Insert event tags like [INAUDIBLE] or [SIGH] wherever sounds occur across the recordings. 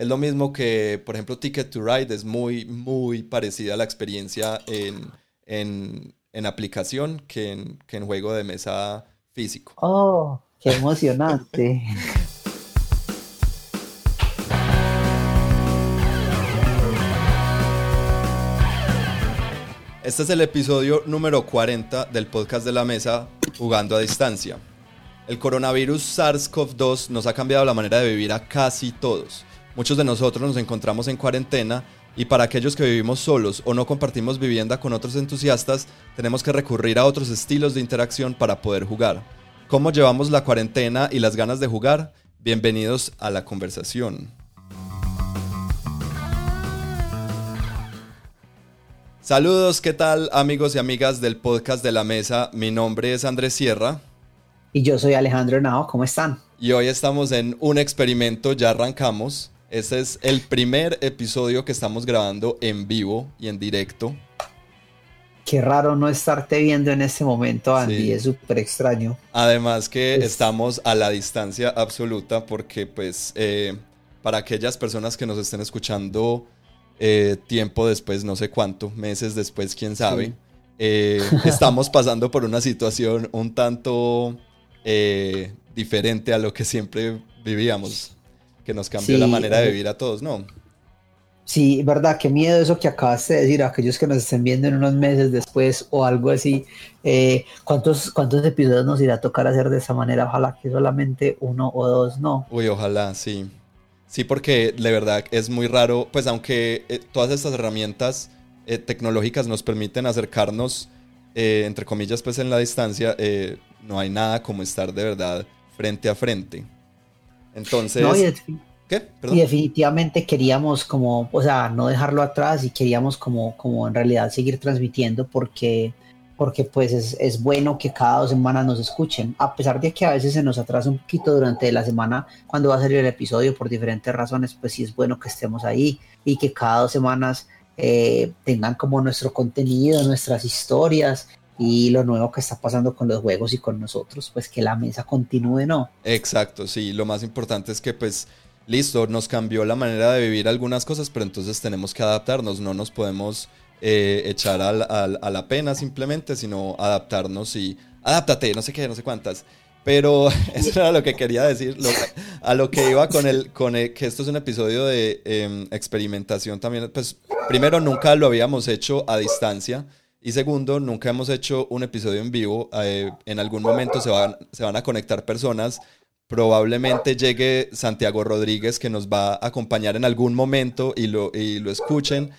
Es lo mismo que, por ejemplo, Ticket to Ride es muy, muy parecida a la experiencia en, en, en aplicación que en, que en juego de mesa físico. Oh, qué emocionante. [LAUGHS] Este es el episodio número 40 del podcast de la mesa Jugando a Distancia. El coronavirus SARS-CoV-2 nos ha cambiado la manera de vivir a casi todos. Muchos de nosotros nos encontramos en cuarentena y para aquellos que vivimos solos o no compartimos vivienda con otros entusiastas, tenemos que recurrir a otros estilos de interacción para poder jugar. ¿Cómo llevamos la cuarentena y las ganas de jugar? Bienvenidos a la conversación. Saludos, ¿qué tal amigos y amigas del podcast de la mesa? Mi nombre es Andrés Sierra. Y yo soy Alejandro Henao, ¿cómo están? Y hoy estamos en un experimento, ya arrancamos. Este es el primer episodio que estamos grabando en vivo y en directo. Qué raro no estarte viendo en este momento, Andy, es súper extraño. Además que estamos a la distancia absoluta porque pues eh, para aquellas personas que nos estén escuchando eh, tiempo después, no sé cuánto, meses después, quién sabe, eh, [LAUGHS] estamos pasando por una situación un tanto diferente a lo que siempre vivíamos, que nos cambió la manera de vivir a todos, ¿no? Sí, verdad, qué miedo eso que acabas de decir, aquellos que nos estén viendo en unos meses después o algo así. ¿cuántos, ¿Cuántos episodios nos irá a tocar hacer de esa manera? Ojalá que solamente uno o dos, ¿no? Uy, ojalá, sí. Sí, porque de verdad es muy raro, pues aunque eh, todas estas herramientas eh, tecnológicas nos permiten acercarnos, eh, entre comillas, pues en la distancia, no hay nada como estar de verdad frente a frente. Entonces... y, ¿Qué? y definitivamente queríamos como, o sea, no dejarlo atrás y queríamos como, como en realidad seguir transmitiendo porque porque pues es, es, bueno que cada dos semanas nos escuchen, a pesar de que a veces se nos atrasa un poquito durante la semana cuando va a salir el episodio por diferentes razones, pues sí es bueno que estemos ahí y que cada dos semanas eh, tengan como nuestro contenido, nuestras historias y lo nuevo que está pasando con los juegos y con nosotros, pues que la mesa continúe, ¿no? Exacto, sí, lo más importante es que pues listo, nos cambió la manera de vivir algunas cosas, pero entonces tenemos que adaptarnos, no nos podemos eh, echar a la pena simplemente, sino adaptarnos y adáptate, no sé qué, no sé cuántas. Pero [LAUGHS] eso era lo que quería decir. a lo que iba con el, con que esto es un episodio de em, experimentación también. Pues primero, nunca lo habíamos hecho a distancia. Y segundo, nunca hemos hecho un episodio en vivo. Eh, en algún momento se van, se van a conectar personas. Probablemente llegue Santiago Rodríguez que nos va a acompañar en algún momento y lo, y lo escuchen.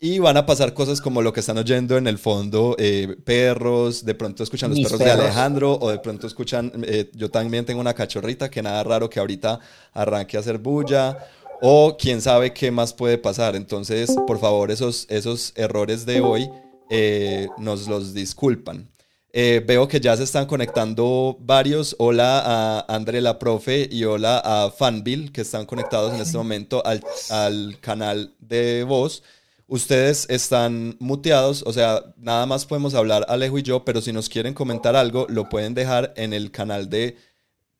Y van a pasar cosas como lo que están oyendo en el fondo, eh, perros, de pronto escuchan los perros, de Alejandro, o de pronto escuchan, eh, yo también tengo una cachorrita, que nada raro que ahorita arranque a hacer bulla, o quién sabe qué más puede pasar. Entonces, por favor, esos, esos errores de hoy eh, nos los disculpan. veo que ya se están conectando varios. Hola a André la profe y hola a Fanville, que están conectados en este momento al, al canal de voz. Ustedes están muteados, o sea, nada más podemos hablar Alejo y yo, pero si nos quieren comentar algo, lo pueden dejar en el canal de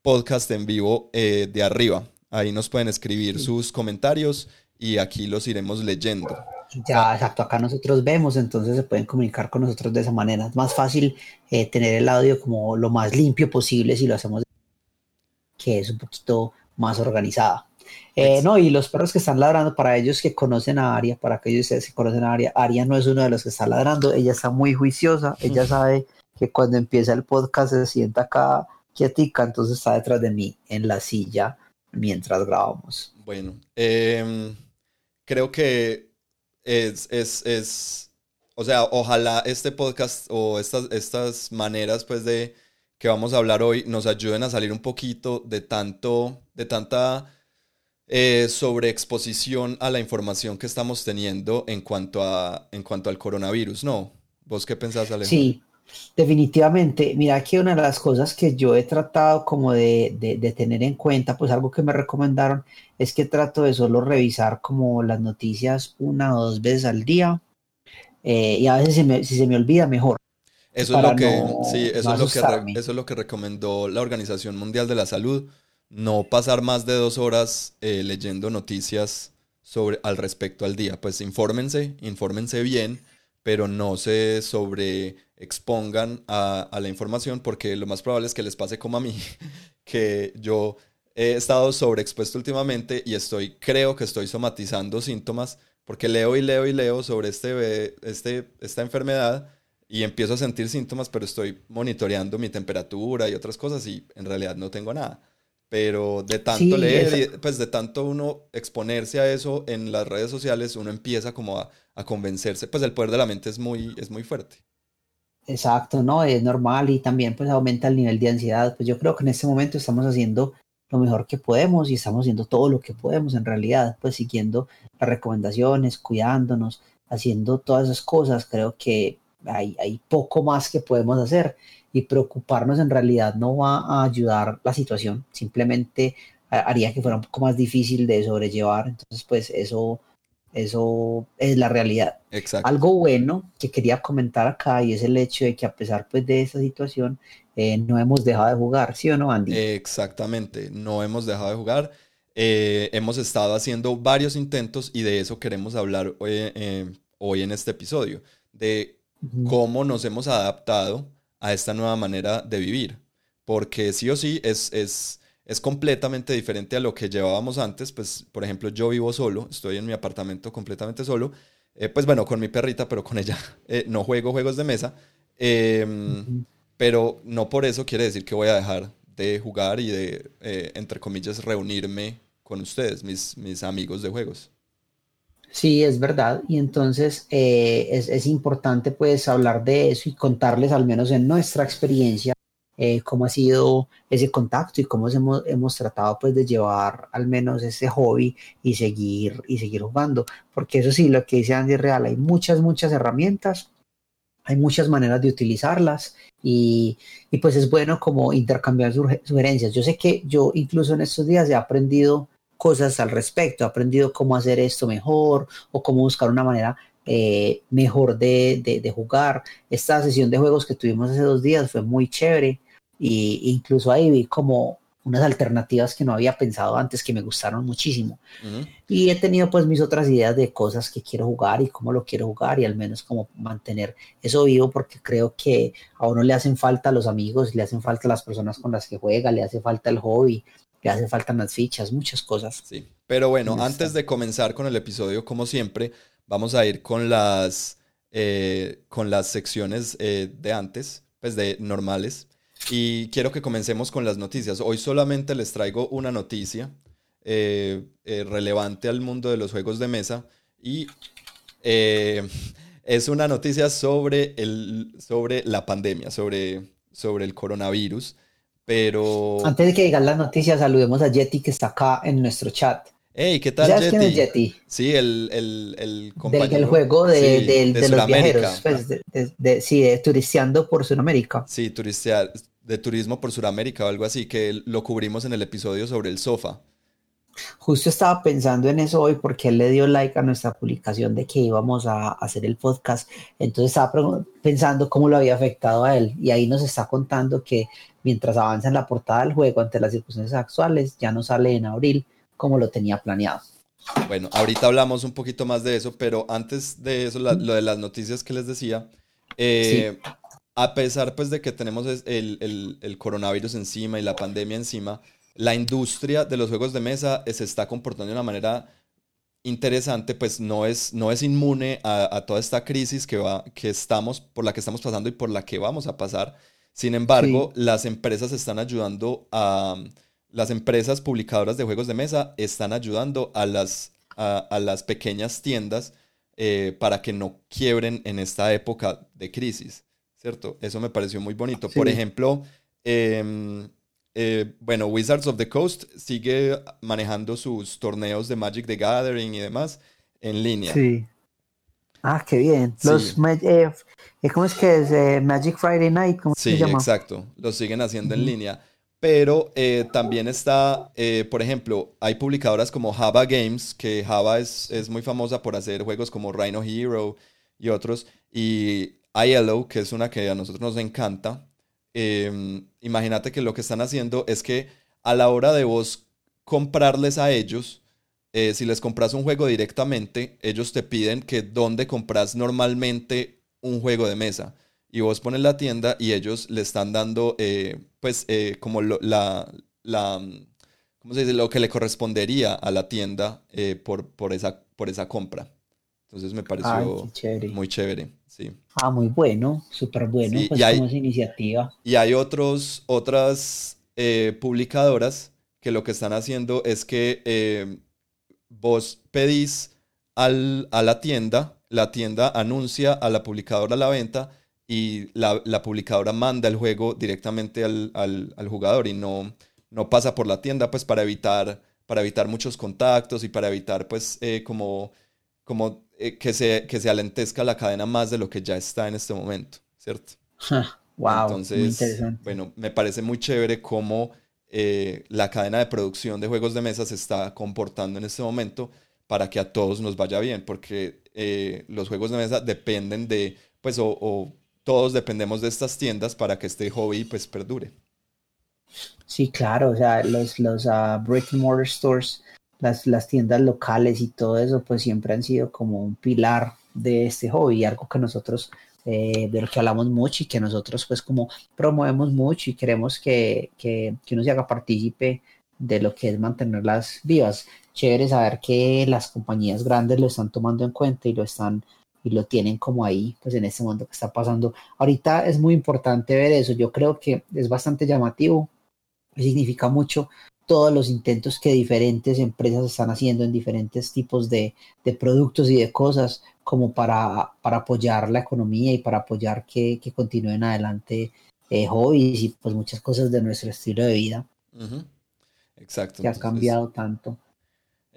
podcast en vivo eh, de arriba. Ahí nos pueden escribir sus comentarios y aquí los iremos leyendo. Ya, exacto, acá nosotros vemos, entonces se pueden comunicar con nosotros de esa manera. Es más fácil eh, tener el audio como lo más limpio posible si lo hacemos que es un poquito más organizada. Eh, no, y los perros que están ladrando, para ellos que conocen a Aria, para aquellos que conocen a Aria, Aria no es uno de los que está ladrando, ella está muy juiciosa, ella sabe que cuando empieza el podcast se sienta acá quietica, entonces está detrás de mí en la silla mientras grabamos. Bueno, em, creo que es, es, es, o sea, ojalá este podcast o estas, estas maneras pues de que vamos a hablar hoy nos ayuden a salir un poquito de tanto, de tanta eh, sobre exposición a la información que estamos teniendo en cuanto, a, en cuanto al coronavirus, ¿no? ¿Vos qué pensás, Alejandro? Sí, definitivamente. Mira que una de las cosas que yo he tratado como de, de, tener en cuenta, pues algo que me recomendaron es que trato de solo revisar como las noticias una o dos veces al día eh, y a veces si se me olvida mejor. Eso es, lo que, sí, eso, es lo que eso es lo que recomendó la Organización Mundial de la Salud no pasar más de dos horas eh, leyendo noticias sobre, al respecto al día. Pues infórmense, infórmense bien, pero no se sobreexpongan a, a la información porque lo más probable es que les pase como a mí, [LAUGHS] que yo he estado sobreexpuesto últimamente y estoy, creo que estoy somatizando síntomas porque leo y leo y leo sobre este, este, esta enfermedad y empiezo a sentir síntomas, pero estoy monitoreando mi temperatura y otras cosas y en realidad no tengo nada. Pero de tanto leer, pues de tanto uno exponerse a eso en las redes sociales, uno empieza como a, a, convencerse, pues el poder de la mente es muy, es muy fuerte. Exacto, no, es normal y también pues aumenta el nivel de ansiedad. Pues yo creo que en este momento estamos haciendo lo mejor que podemos y estamos haciendo todo lo que podemos en realidad, pues siguiendo las recomendaciones, cuidándonos, haciendo todas esas cosas. Creo que hay, hay poco más que podemos hacer y preocuparnos en realidad no va a ayudar la situación, simplemente haría que fuera un poco más difícil de sobrellevar. Entonces, pues eso, eso es la realidad. Exacto. Algo bueno que quería comentar acá y es el hecho de que a pesar pues, de esa situación, eh, no hemos dejado de jugar, ¿sí o no, Andy? Exactamente, no hemos dejado de jugar. Eh, hemos estado haciendo varios intentos y de eso queremos hablar hoy, eh, hoy en este episodio, de cómo nos hemos adaptado a esta nueva manera de vivir, porque sí o sí es, es, es completamente diferente a lo que llevábamos antes, pues por ejemplo yo vivo solo, estoy en mi apartamento completamente solo, pues bueno, con mi perrita, pero con ella [LAUGHS] no juego juegos de mesa. Em, pero no por eso quiere decir que voy a dejar de jugar y de, eh, entre comillas, reunirme con ustedes, mis, mis amigos de juegos. Sí, es verdad. Y entonces eh, es, es, importante pues hablar de eso y contarles al menos en nuestra experiencia eh, cómo ha sido ese contacto y cómo hemos, hemos tratado pues de llevar al menos ese hobby y seguir, y seguir jugando. Porque eso sí, lo que dice Andy Real, hay muchas, muchas herramientas hay muchas maneras de utilizarlas y, y, pues es bueno como intercambiar sugerencias. Yo sé que yo incluso en estos días he aprendido cosas al respecto, he aprendido cómo hacer esto mejor o cómo buscar una manera eh, mejor de, de, de, jugar. Esta sesión de juegos que tuvimos hace dos días fue muy chévere y incluso ahí vi como unas alternativas que no había pensado antes que me gustaron muchísimo. Y he tenido pues mis otras ideas de cosas que quiero jugar y cómo lo quiero jugar y al menos como mantener eso vivo porque creo que a uno le hacen falta los amigos, le hacen falta las personas con las que juega, le hace falta el hobby, le hace falta las fichas, muchas cosas. Sí, pero bueno, antes de comenzar con el episodio, como siempre, vamos a ir con las, eh, con las secciones eh, de antes, pues de normales. Y quiero que comencemos con las noticias. Hoy solamente les traigo una noticia eh, eh, relevante al mundo de los juegos de mesa y eh, es una noticia sobre, el, sobre la pandemia, sobre, sobre el coronavirus. Pero... Antes de que digan las noticias, saludemos a Yeti que está acá en nuestro chat. Hey, ¿qué tal, ¿Sabes quién es Yeti? Sí, el, el, el compañero. Del, juego de, de, los viajeros. Pues, de, sí, de turisteando por Sudamérica. Sí, turistear, de turismo por Sudamérica o algo así, que lo cubrimos en el episodio sobre el sofá. Justo estaba pensando en eso hoy porque él le dio like a nuestra publicación de que íbamos a hacer el podcast. Entonces estaba pensando cómo lo había afectado a él. Y ahí nos está contando que mientras avanza en la portada del juego ante las circunstancias actuales, ya no sale en abril como lo tenía planeado. Bueno, ahorita hablamos un poquito más de eso, pero antes de eso, lo de las noticias que les decía, eh, a pesar pues de que tenemos el, el, coronavirus encima y la pandemia encima, la industria de los juegos de mesa se está comportando de una manera interesante, pues no es, no es inmune a, toda esta crisis que, va, que estamos, por la que estamos pasando y por la que vamos a pasar. Sin embargo, las empresas están ayudando a... Las empresas publicadoras de juegos de mesa están ayudando a las, a, las pequeñas tiendas eh, para que no quiebren en esta época de crisis. ¿cierto? Eso me pareció muy bonito. Por ejemplo, em, eh, bueno, Wizards of the Coast sigue manejando sus torneos de Magic the Gathering y demás en línea. Sí. Ah, qué bien. Los eh, ¿Cómo es que es? Magic Friday Night. ¿cómo sí, se llama? exacto. Lo siguen haciendo en línea. Pero también está, por ejemplo, hay publicadoras como Java Games, que Java es, es muy famosa por hacer juegos como Rhino Hero y otros. Y ILO, que es una que a nosotros nos encanta, em, imagínate que lo que están haciendo es que a la hora de vos comprarles a ellos, eh, si les compras un juego directamente, ellos te piden que dónde compras normalmente un juego de mesa. Y vos pones la tienda y ellos le están dando, eh, pues, eh, como la, la, ¿cómo se dice? Lo que le correspondería a la tienda por, por, esa, por esa compra. Entonces me pareció muy chévere, sí. Ah, muy bueno, súper bueno, pues hay, como esa iniciativa. Y hay otros, otras publicadoras que lo que están haciendo es que vos pedís al, a la tienda, la tienda anuncia a la publicadora la venta y la, publicadora manda el juego directamente al, jugador y no, no pasa por la tienda pues para evitar, para evitar muchos contactos y para evitar pues eh, como, como eh, que, se, que se alentezca la cadena más de lo que ya está en este momento, ¿cierto? wow, Entonces, bueno, me parece muy chévere cómo eh, la cadena de producción de juegos de mesa se está comportando en este momento para que a todos nos vaya bien, porque eh, los juegos de mesa dependen de, pues, o, todos dependemos de estas tiendas para que este hobby, pues, perdure. Sí, claro, o sea, los, los uh, brick and mortar stores, las, las tiendas locales y todo eso, pues siempre han sido como un pilar de este hobby, algo que nosotros eh, de lo que hablamos mucho y que nosotros pues como promovemos mucho y queremos que, que, que uno se haga partícipe de lo que es mantenerlas vivas. Chévere saber que las compañías grandes lo están tomando en cuenta y lo están y lo tienen como ahí, pues en este momento que está pasando. Ahorita es muy importante ver eso. Yo creo que es bastante llamativo y significa mucho todos los intentos que diferentes empresas están haciendo en diferentes tipos de, de productos y de cosas como para, para, apoyar la economía y para apoyar que, que continúen adelante eh, hobbies y pues muchas cosas de nuestro estilo de vida. Exacto. Que ha cambiado tanto.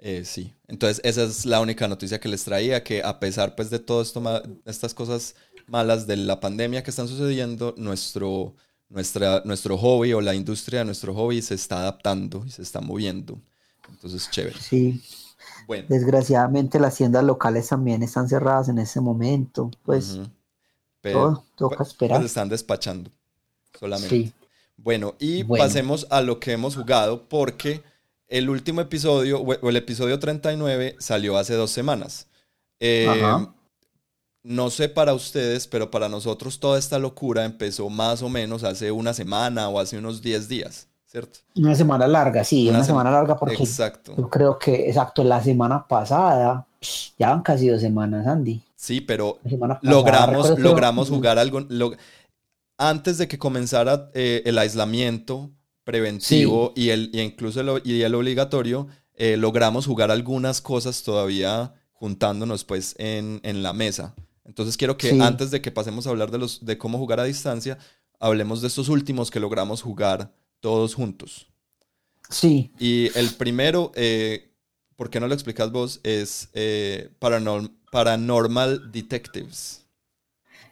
Eh, sí, entonces esa es la única noticia que les traía, que a pesar pues de todas estas cosas malas de la pandemia que están sucediendo, nuestro nuestra, nuestro hobby o la industria de nuestro hobby se está adaptando y se está moviendo. Entonces, chévere. Sí. Bueno. Desgraciadamente las tiendas locales también están cerradas en ese momento. Pues todo toca pues, esperar. Pues están despachando solamente. Sí. Bueno, y pasemos a lo que hemos jugado porque el último episodio, o el episodio 39, salió hace dos semanas. Eh, Ajá no sé para ustedes, pero para nosotros toda esta locura empezó más o menos hace una semana o hace unos 10 días, ¿cierto? Una semana larga, sí, una, semana larga porque exacto. yo creo que, exacto, la semana pasada, ya van casi dos semanas, Andy. Sí, pero logramos, logramos jugar algo. antes de que comenzara eh, el aislamiento preventivo y, el, incluso el, y el obligatorio, eh, logramos jugar algunas cosas todavía juntándonos pues en, en la mesa. Entonces quiero que antes de que pasemos a hablar de, los, de cómo jugar a distancia, hablemos de estos últimos que logramos jugar todos juntos. Sí. Y el primero, eh, ¿por qué no lo explicas vos? Es eh, Paranormal Detectives.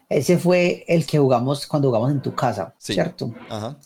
Ese fue el que jugamos cuando jugamos en tu casa, ¿cierto? Ajá.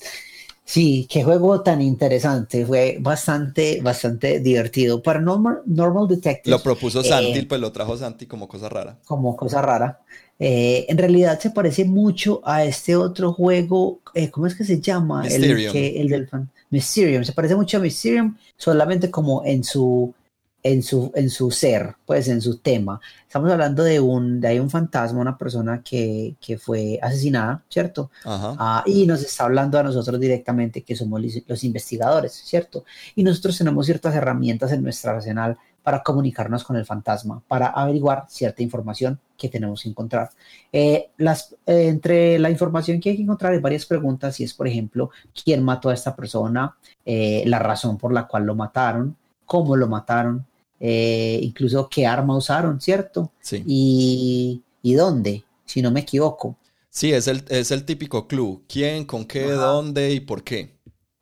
Sí, qué juego tan interesante, fue bastante, bastante divertido. Para Normal, Normal Detective. Lo propuso Santi, eh, pues lo trajo Santi como cosa rara. Como cosa rara. Eh, en realidad se parece mucho a este otro juego, eh, ¿cómo es que se llama? Mysterium. El, que, el del Mysterium, se parece mucho a Mysterium, solamente como en su en su, en su ser, pues en su tema. Estamos hablando de un, de hay un fantasma, una persona que, que fue asesinada, ¿cierto? Ah, y nos está hablando a nosotros directamente que somos los investigadores, ¿cierto? Y nosotros tenemos ciertas herramientas en nuestra arsenal para comunicarnos con el fantasma, para averiguar cierta información que tenemos que encontrar. Eh, las, eh, entre la información que hay que encontrar hay varias preguntas, y es, por ejemplo, quién mató a esta persona, eh, la razón por la cual lo mataron, cómo lo mataron, eh, incluso qué arma usaron, ¿cierto? Sí. Y, y, dónde, si no me equivoco. Sí, es el, es el típico clue. ¿Quién, con qué, dónde y por qué?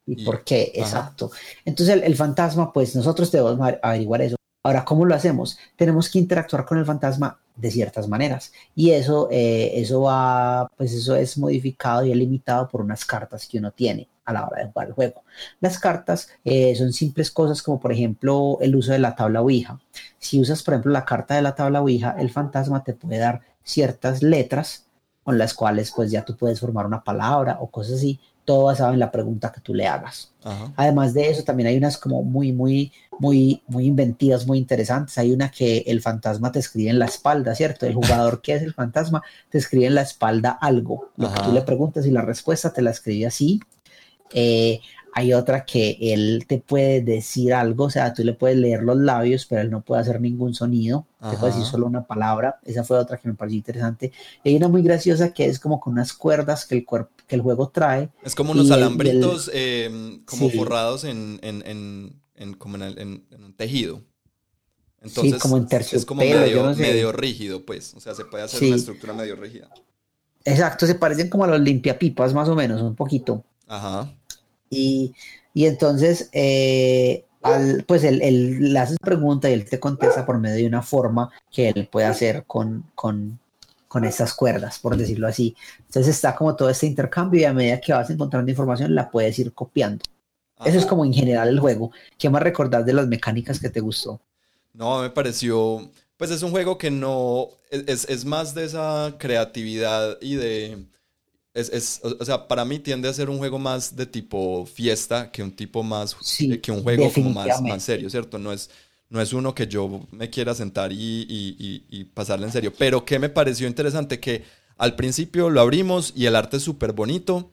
Y, por qué, exacto. Entonces el, fantasma, pues nosotros debemos averiguar eso. Ahora, ¿cómo lo hacemos? Tenemos que interactuar con el fantasma de ciertas maneras. Y eso, eh, eso va, pues eso es modificado y es limitado por unas cartas que uno tiene a la hora de jugar el juego. Las cartas eh, son simples cosas como por ejemplo el uso de la tabla Ouija. Si usas por ejemplo la carta de la tabla Ouija, el fantasma te puede dar ciertas letras con las cuales pues ya tú puedes formar una palabra o cosas así todo basado en la pregunta que tú le hagas. Además de eso, también hay unas como muy, muy, muy, muy inventivas, muy interesantes. Hay una que el fantasma te escribe en la espalda, ¿cierto? El jugador que es el fantasma te escribe en la espalda algo. Lo que tú le preguntas y la respuesta te la escribe así. Eh, hay otra que él te puede decir algo, o sea, tú le puedes leer los labios, pero él no puede hacer ningún sonido, te puede decir solo una palabra. Esa fue otra que me pareció interesante. Y hay una muy graciosa que es como con unas cuerdas que el, cuerpo, que el juego trae. Es como unos alambritos em, como forrados en, en, en, como en, un tejido. Entonces, sí, como en es como medio, medio, rígido, pues. O sea, se puede hacer una estructura medio rígida. Exacto, se parecen como a los limpiapipas, más o menos, un poquito. Ajá. Y, entonces, eh, pues él, le haces pregunta y él te contesta por medio de una forma que él puede hacer con, con, con estas cuerdas, por decirlo así. Entonces está como todo este intercambio y a medida que vas encontrando información la puedes ir copiando. Eso es como en general el juego. ¿Qué más recordás de las mecánicas que te gustó? No, me pareció, pues es un juego que no, es, es más de esa creatividad y de es, o sea, para mí tiende a ser un juego más de tipo fiesta que un tipo más, eh, que un juego como más, más serio, ¿cierto? No es, no es uno que yo me quiera sentar y, y, pasarle en serio. Pero que me pareció interesante que al principio lo abrimos y el arte es súper bonito,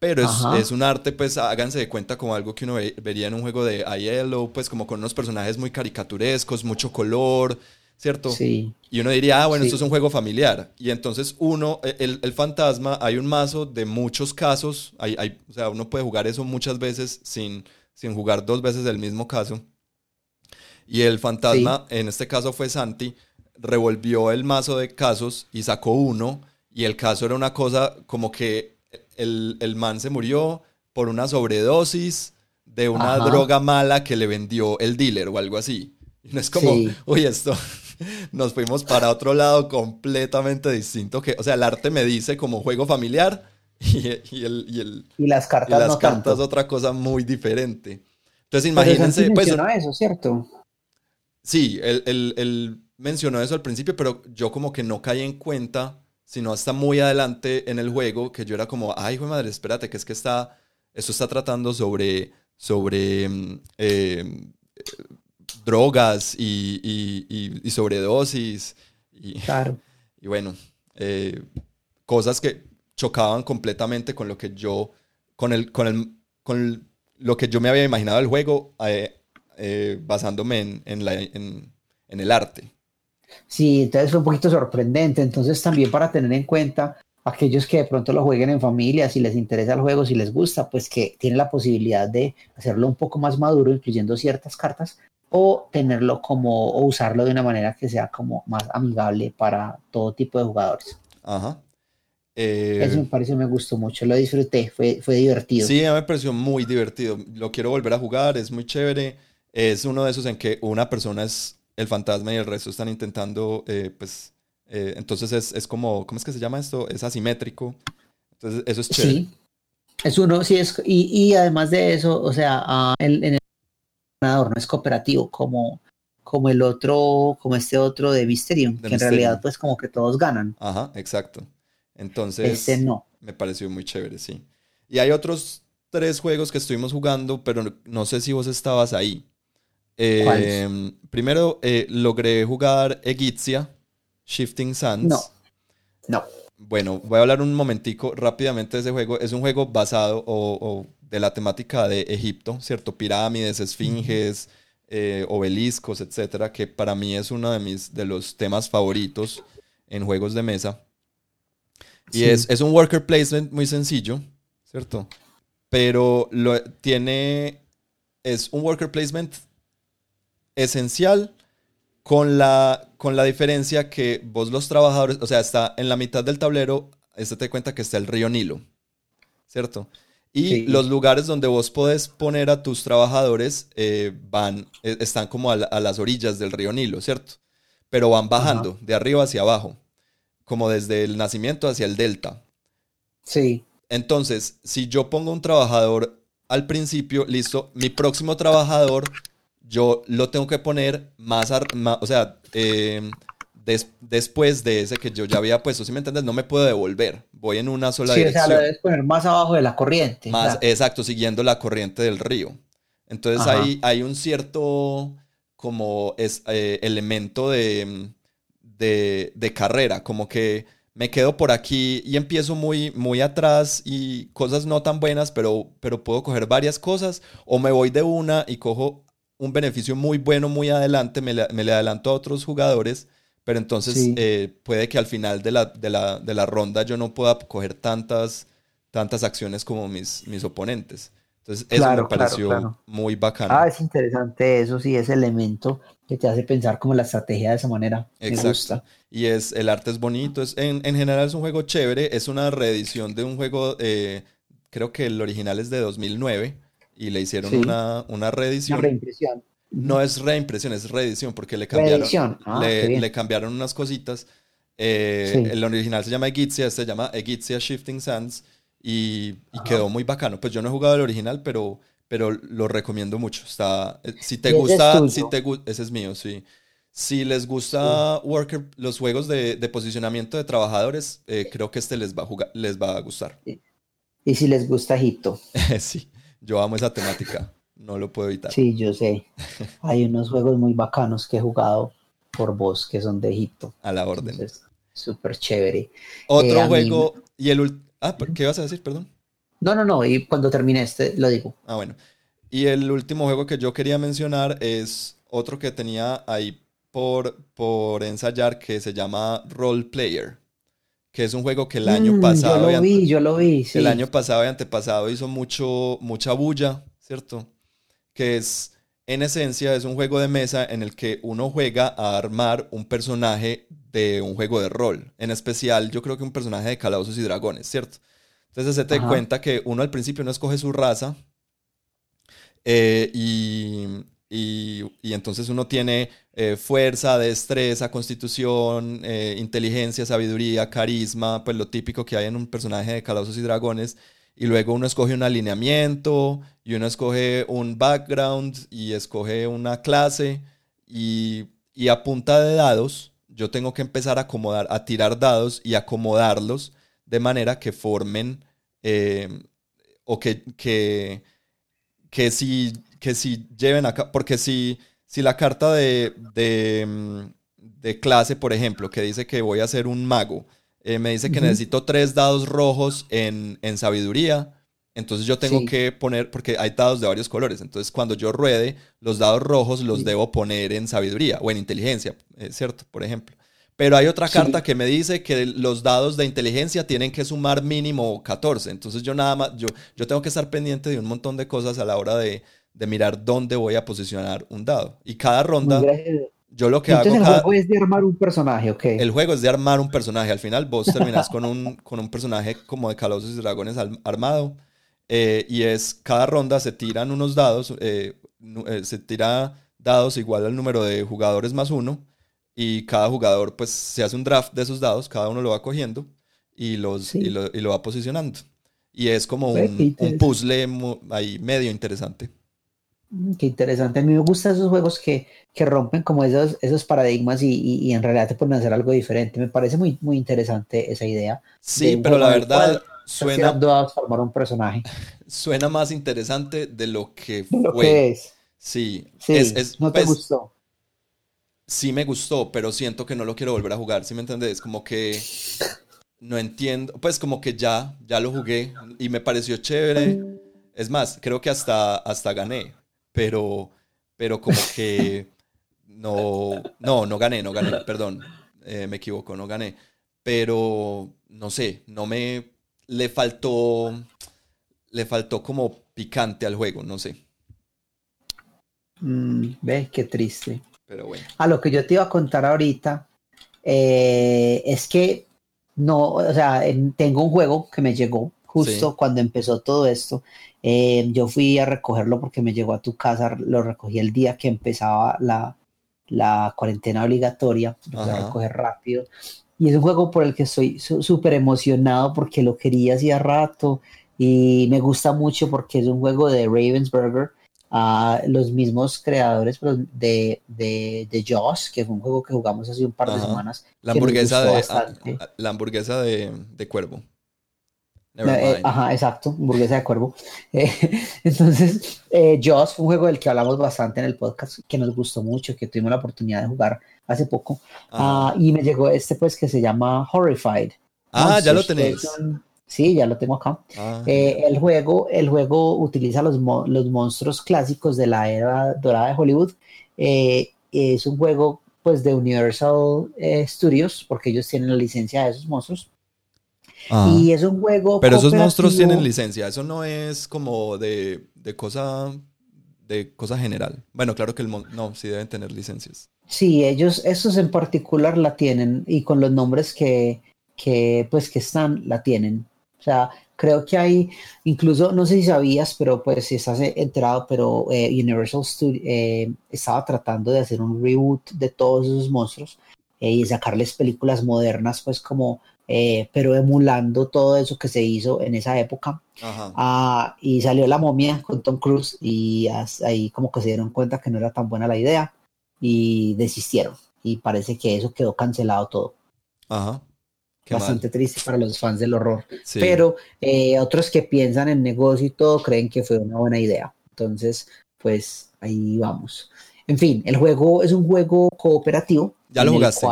pero es, es, un arte, pues háganse de cuenta como algo que uno vería en un juego de ILO, pues como con unos personajes muy caricaturescos, mucho color, ¿cierto? Sí. Y uno diría, ah, bueno, esto es un juego familiar. Y entonces uno, e, el, fantasma, hay un mazo de muchos casos, hay, hay, o sea, uno puede jugar eso muchas veces sin, sin jugar dos veces el mismo caso. Y el fantasma, en este caso fue Santi, revolvió el mazo de casos y sacó uno. Y el caso era una cosa como que el, el man se murió por una sobredosis de una droga mala que le vendió el dealer o algo así. Y no es como, uy, esto, nos fuimos para otro lado completamente distinto. Que, o sea, el arte me dice como juego familiar y, el, y, el, y las cartas, las cartas otra cosa muy diferente. Entonces, imagínense. Pues, eso, ¿cierto? Sí, él, mencionó eso al principio, pero yo como que no caí en cuenta, sino hasta muy adelante en el juego, que yo era como, ay, hijo de madre, espérate, que es que está, esto está tratando sobre, sobre mm, eh, drogas y, sobredosis. Y, claro. [LAUGHS] Y bueno, eh, cosas que chocaban completamente con lo que yo, con el, con el, con lo que yo me había imaginado del juego, eh, eh, basándome en, la, en, el arte. Sí, entonces fue un poquito sorprendente. Entonces también para tener en cuenta aquellos que de pronto lo jueguen en familia, si les interesa el juego, si les gusta, pues que tienen la posibilidad de hacerlo un poco más maduro, incluyendo ciertas cartas, o tenerlo como, o usarlo de una manera que sea como más amigable para todo tipo de jugadores. Ajá. Eso me parece, me gustó mucho, lo disfruté, fue, fue divertido. Sí, a mí me pareció muy divertido, lo quiero volver a jugar, es muy chévere, es uno de esos en que una persona es el fantasma y el resto están intentando, eh, pues, eh, entonces es, es, como, ¿cómo es que se llama esto? Es asimétrico, entonces eso es chévere. Sí, es uno, sí, es, y, y además de eso, o sea, ah, en el no es cooperativo como, como el otro, como este otro de Mysterium, que en realidad pues como que todos ganan. Ajá, exacto. Entonces, este no. me pareció muy chévere, sí. Y hay otros tres juegos que estuvimos jugando, pero no sé si vos estabas ahí. Eh, primero eh, logré jugar Egizia, Shifting Sands. No, no. Bueno, voy a hablar un momentico rápidamente de ese juego. Es un juego basado o de la temática de Egipto, ¿cierto? Pirámides, esfinges, eh, obeliscos, etcétera, que para mí es uno de, mis, de los temas favoritos en juegos de mesa. Y es, es, un worker placement muy sencillo, ¿cierto? Pero lo, tiene, es un worker placement esencial con la, con la diferencia que vos los trabajadores, o sea, está en la mitad del tablero, este te cuenta que está el río Nilo, ¿cierto? Y los lugares donde vos podés poner a tus trabajadores eh, van, eh, están como a, las orillas del río Nilo, ¿cierto? Pero van bajando de arriba hacia abajo, como desde el nacimiento hacia el delta. Sí. Entonces, si yo pongo un trabajador al principio, listo, mi próximo trabajador, yo lo tengo que poner más, o sea, después de ese que yo ya había puesto. Si me entiendes, no me puedo devolver. Voy en una sola sí, dirección. O sea, lo debes poner más abajo de la corriente. Más, exacto, siguiendo la corriente del río. Entonces hay, hay, un cierto como es, eh, elemento de, de, de, carrera, como que me quedo por aquí y empiezo muy, muy atrás y cosas no tan buenas, pero, pero puedo coger varias cosas, o me voy de una y cojo un beneficio muy bueno muy adelante, me le, me le adelanto a otros jugadores pero entonces eh, puede que al final de la, de, la, de la, ronda yo no pueda coger tantas, tantas acciones como mis, mis oponentes. Entonces eso me pareció muy bacano. Ah, es interesante eso, sí, ese elemento que te hace pensar como la estrategia de esa manera. Me gusta. Y es, el arte es bonito, es, en, en, general es un juego chévere, es una reedición de un juego, eh, creo que el original es de 2009 y le hicieron una, una reedición. Una reimpresión. No es reimpresión, es reedición, porque le cambiaron, ah, le, cambiaron unas cositas. Eh, el original se llama Egizia, este se llama Egizia Shifting Sands y, quedó muy bacano. Pues yo no he jugado el original, pero, pero lo recomiendo mucho. Está, eh, si te gusta, si te ese es mío, sí. Si les gusta Worker, los juegos de, posicionamiento de trabajadores, eh, creo que este les va, a jugar, les va a gustar. Y si les gusta Egipto. [LAUGHS] sí, yo amo esa temática no lo puedo evitar. Sí, yo sé. [LAUGHS] Hay unos juegos muy bacanos que he jugado por vos que son de Egipto. A la orden. Súper chévere. Otro eh, juego y el... Ah, ¿qué vas a decir? Perdón. No, no, no, y cuando termine este lo digo. Ah, bueno. Y el último juego que yo quería mencionar es otro que tenía ahí por, por ensayar que se llama Role Player, que es un juego que el año mm, pasado... Yo lo vi, yo lo vi. El año pasado y antepasado hizo mucho, mucha bulla, ¿cierto? Que es, en esencia, es un juego de mesa en el que uno juega a armar un personaje de un juego de rol. En especial, yo creo que un personaje de Calabozos y Dragones, ¿cierto? Entonces se te cuenta que uno al principio no escoge su raza eh, y, y, entonces uno tiene eh, fuerza, destreza, constitución, eh, inteligencia, sabiduría, carisma, pues lo típico que hay en un personaje de Calabozos y Dragones y luego uno escoge un alineamiento y uno escoge un background y escoge una clase y, a punta de dados yo tengo que empezar a acomodar, a tirar dados y acomodarlos de manera que formen eh, o que, que, que, si, que si lleven acá, porque si, si la carta de, de, mm, de clase, por ejemplo, que dice que voy a ser un mago, eh, me dice que necesito tres dados rojos en, sabiduría. Entonces yo tengo que poner, porque hay dados de varios colores, entonces cuando yo ruede, los dados rojos los debo poner en sabiduría o en inteligencia, eh, ¿cierto? Por ejemplo. Pero hay otra carta que me dice que los dados de inteligencia tienen que sumar mínimo 14. Entonces yo nada más, yo, yo tengo que estar pendiente de un montón de cosas a la hora de, mirar dónde voy a posicionar un dado. Y cada ronda... Yo lo que hago. El juego es de armar un personaje, ok. El juego es de armar un personaje. Al final vos terminás con un, con un personaje como de Calabozos y Dragones armado. Eh, y es cada ronda se tiran unos dados. Eh, eh, se tira dados igual al número de jugadores más uno. Y cada jugador, pues, se hace un draft de esos dados. Cada uno lo va cogiendo y, los, y, lo, y lo va posicionando. Y es como un, un puzzle ahí medio interesante. Mm, qué interesante. A mí me gustan esos juegos que, que rompen como esos, esos paradigmas y, y, en realidad te pueden hacer algo diferente. Me parece muy, muy interesante esa idea. Sí, pero la verdad suena... A formar un personaje. [LAUGHS] Suena más interesante de lo que fue. es. Sí, es, no te pues, gustó. Sí me gustó, pero siento que no lo quiero volver a jugar, ¿sí me entiendes? Como que no entiendo, pues como que ya, ya lo jugué y me pareció chévere. Es más, creo que hasta, hasta gané pero, pero como que no, no, no gané, no gané, perdón, eh, me equivoco, no gané, pero no sé, no me, le faltó, le faltó como picante al juego, no sé. Mm, ¿Ves? Qué triste. Pero bueno. A lo que yo te iba a contar ahorita eh, es que no, o sea, tengo un juego que me llegó justo cuando empezó todo esto. Eh, yo fui a recogerlo porque me llegó a tu casa, lo recogí el día que empezaba la, la cuarentena obligatoria, lo fui a recoger rápido. Y es un juego por el que estoy súper emocionado porque lo quería hacía rato y me gusta mucho porque es un juego de Ravensburger a los mismos creadores de, de, de Jaws, que fue un juego que jugamos hace un par de semanas. La hamburguesa, de, ah, la hamburguesa de, de cuervo. Eh, ajá, exacto, hamburguesa de cuervo. Eh, [LAUGHS] entonces, eh, Jaws fue un juego del que hablamos bastante en el podcast, que nos gustó mucho, que tuvimos la oportunidad de jugar hace poco. Ah, y me llegó este, pues, que se llama Horrified. Ah, ya lo tenéis. Sí, ya lo tengo acá. Ah, eh, el, juego, el juego utiliza los, los monstruos clásicos de la era dorada de Hollywood. Es un juego pues de Universal Studios, porque ellos tienen la licencia de esos monstruos. Ah. y es un juego. Pero esos monstruos tienen licencia, eso no es como de, de cosa de cosa general. Bueno, claro que el no, sí deben tener licencias. Sí, ellos, esos en particular la tienen, y con los nombres que, que pues que están, la tienen. O sea, creo que hay, incluso, no sé si sabías, pero pues si estás enterado, pero eh, Universal Studios eh, estaba tratando de hacer un reboot de todos esos monstruos eh, y sacarles películas modernas, pues como, pero emulando todo eso que se hizo en esa época. Ah, y salió La momia con Tom Cruise y ahí como que se dieron cuenta que no era tan buena la idea y desistieron. Y parece que eso quedó cancelado todo. Ajá bastante triste para los fans del horror. Pero eh, otros que piensan en negocio y todo creen que fue una buena idea. Entonces, pues ahí vamos. En fin, el juego es un juego cooperativo. ¿Ya lo jugaste?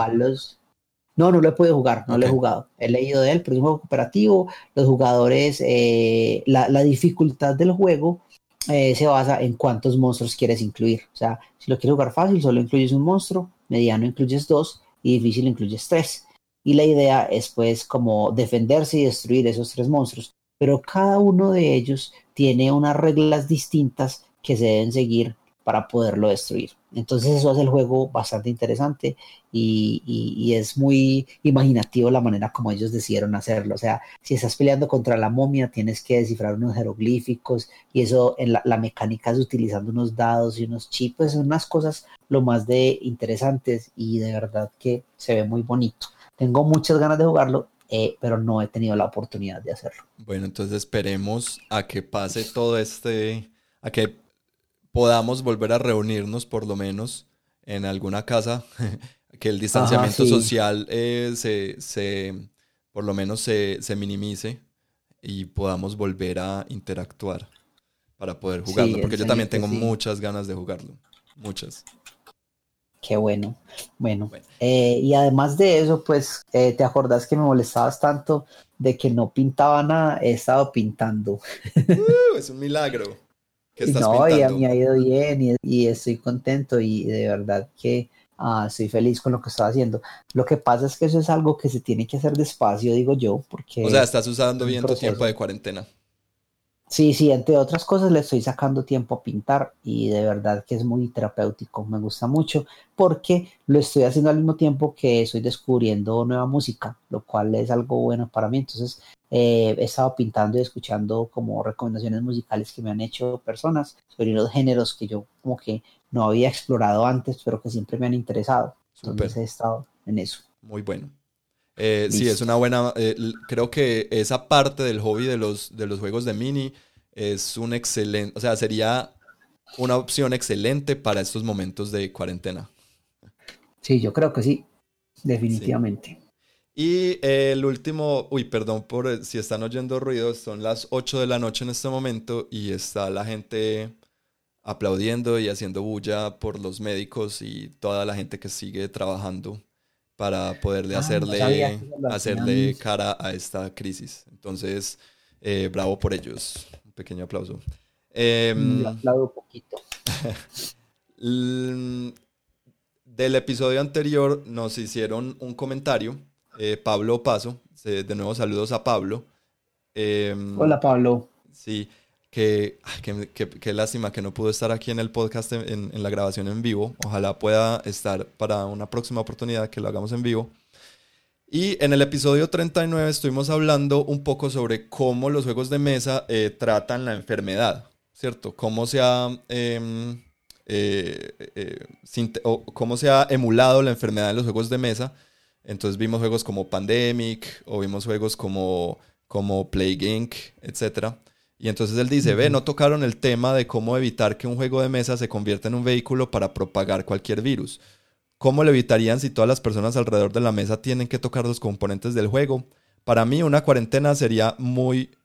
No, no lo he podido jugar, no lo he jugado. He leído de él, pero es un juego cooperativo. Los jugadores, eh, la, dificultad del juego eh, se basa en cuántos monstruos quieres incluir. O sea, si lo quieres jugar fácil, solo incluyes un monstruo, mediano incluyes dos y difícil incluyes tres y la idea es pues como defenderse y destruir esos tres monstruos, pero cada uno de ellos tiene unas reglas distintas que se deben seguir para poderlo destruir. Entonces eso hace el juego bastante interesante y, es muy imaginativo la manera como ellos decidieron hacerlo. O sea, si estás peleando contra la momia, tienes que descifrar unos jeroglíficos y eso en la, mecánica es utilizando unos dados y unos chips, pues son unas cosas lo más de interesantes y de verdad que se ve muy bonito. Tengo muchas ganas de jugarlo, eh, pero no he tenido la oportunidad de hacerlo. Bueno, entonces esperemos a que pase todo este, a que podamos volver a reunirnos por lo menos en alguna casa, [LAUGHS] que el distanciamiento social eh, se, por lo menos se, minimice y podamos volver a interactuar para poder jugarlo, porque yo también tengo muchas ganas de jugarlo, muchas. Qué bueno. Bueno, eh, y además de eso, pues, eh, ¿te acordás que me molestabas tanto de que no pintaba nada? He estado pintando. [LAUGHS] Uh, es un milagro. Que estás no, y a mí ha ido bien y, estoy contento y de verdad que ah, estoy feliz con lo que estoy haciendo. Lo que pasa es que eso es algo que se tiene que hacer despacio, digo yo, porque... O sea, estás usando bien tu tiempo de cuarentena. Sí, sí, entre otras cosas le estoy sacando tiempo a pintar y de verdad que es muy terapéutico, me gusta mucho porque lo estoy haciendo al mismo tiempo que estoy descubriendo nueva música, lo cual es algo bueno para mí. Entonces eh, he estado pintando y escuchando como recomendaciones musicales que me han hecho personas sobre los géneros que yo como que no había explorado antes, pero que siempre me han interesado. Entonces he estado en eso. Muy bueno. Eh, sí, es una buena. Eh, creo que esa parte del hobby de los, de los juegos de mini es un excelente. O sea, sería una opción excelente para estos momentos de cuarentena. Sí, yo creo que sí, definitivamente. Y el último, uy, perdón por si están oyendo ruidos, son las 8 de la noche en este momento y está la gente aplaudiendo y haciendo bulla por los médicos y toda la gente que sigue trabajando para poderle ah, hacerle, hacerle cara a esta crisis. Entonces, eh, bravo por ellos. Un pequeño aplauso. Eh, aplaudo poquito. del episodio anterior nos hicieron un comentario. Eh, Pablo Paso, de nuevo saludos a Pablo. Em, Hola Pablo. Sí, que, qué lástima que no pudo estar aquí en el podcast en, la grabación en vivo. Ojalá pueda estar para una próxima oportunidad que lo hagamos en vivo. Y en el episodio 39 estuvimos hablando un poco sobre cómo los juegos de mesa eh, tratan la enfermedad, ¿cierto? Cómo se ha, em, eh, eh, cómo se ha emulado la enfermedad en los juegos de mesa. Entonces vimos juegos como Pandemic o vimos juegos como, como Plague Inc., etc., Y entonces él dice, ve, no tocaron el tema de cómo evitar que un juego de mesa se convierta en un vehículo para propagar cualquier virus. ¿Cómo lo evitarían si todas las personas alrededor de la mesa tienen que tocar los componentes del juego? Para mí una cuarentena sería muy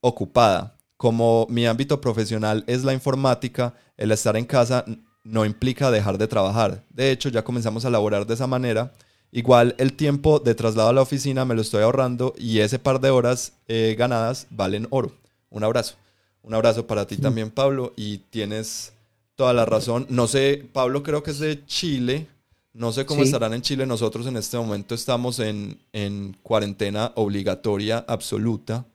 ocupada. Como mi ámbito profesional es la informática, el estar en casa no implica dejar de trabajar. De hecho, ya comenzamos a laborar de esa manera. Igual el tiempo de traslado a la oficina me lo estoy ahorrando y ese par de horas eh, ganadas valen oro. Un abrazo. Un abrazo para ti también, Pablo. Y tienes toda la razón. No sé, Pablo creo que es de Chile. No sé cómo estarán en Chile. Nosotros en este momento estamos en, cuarentena obligatoria absoluta.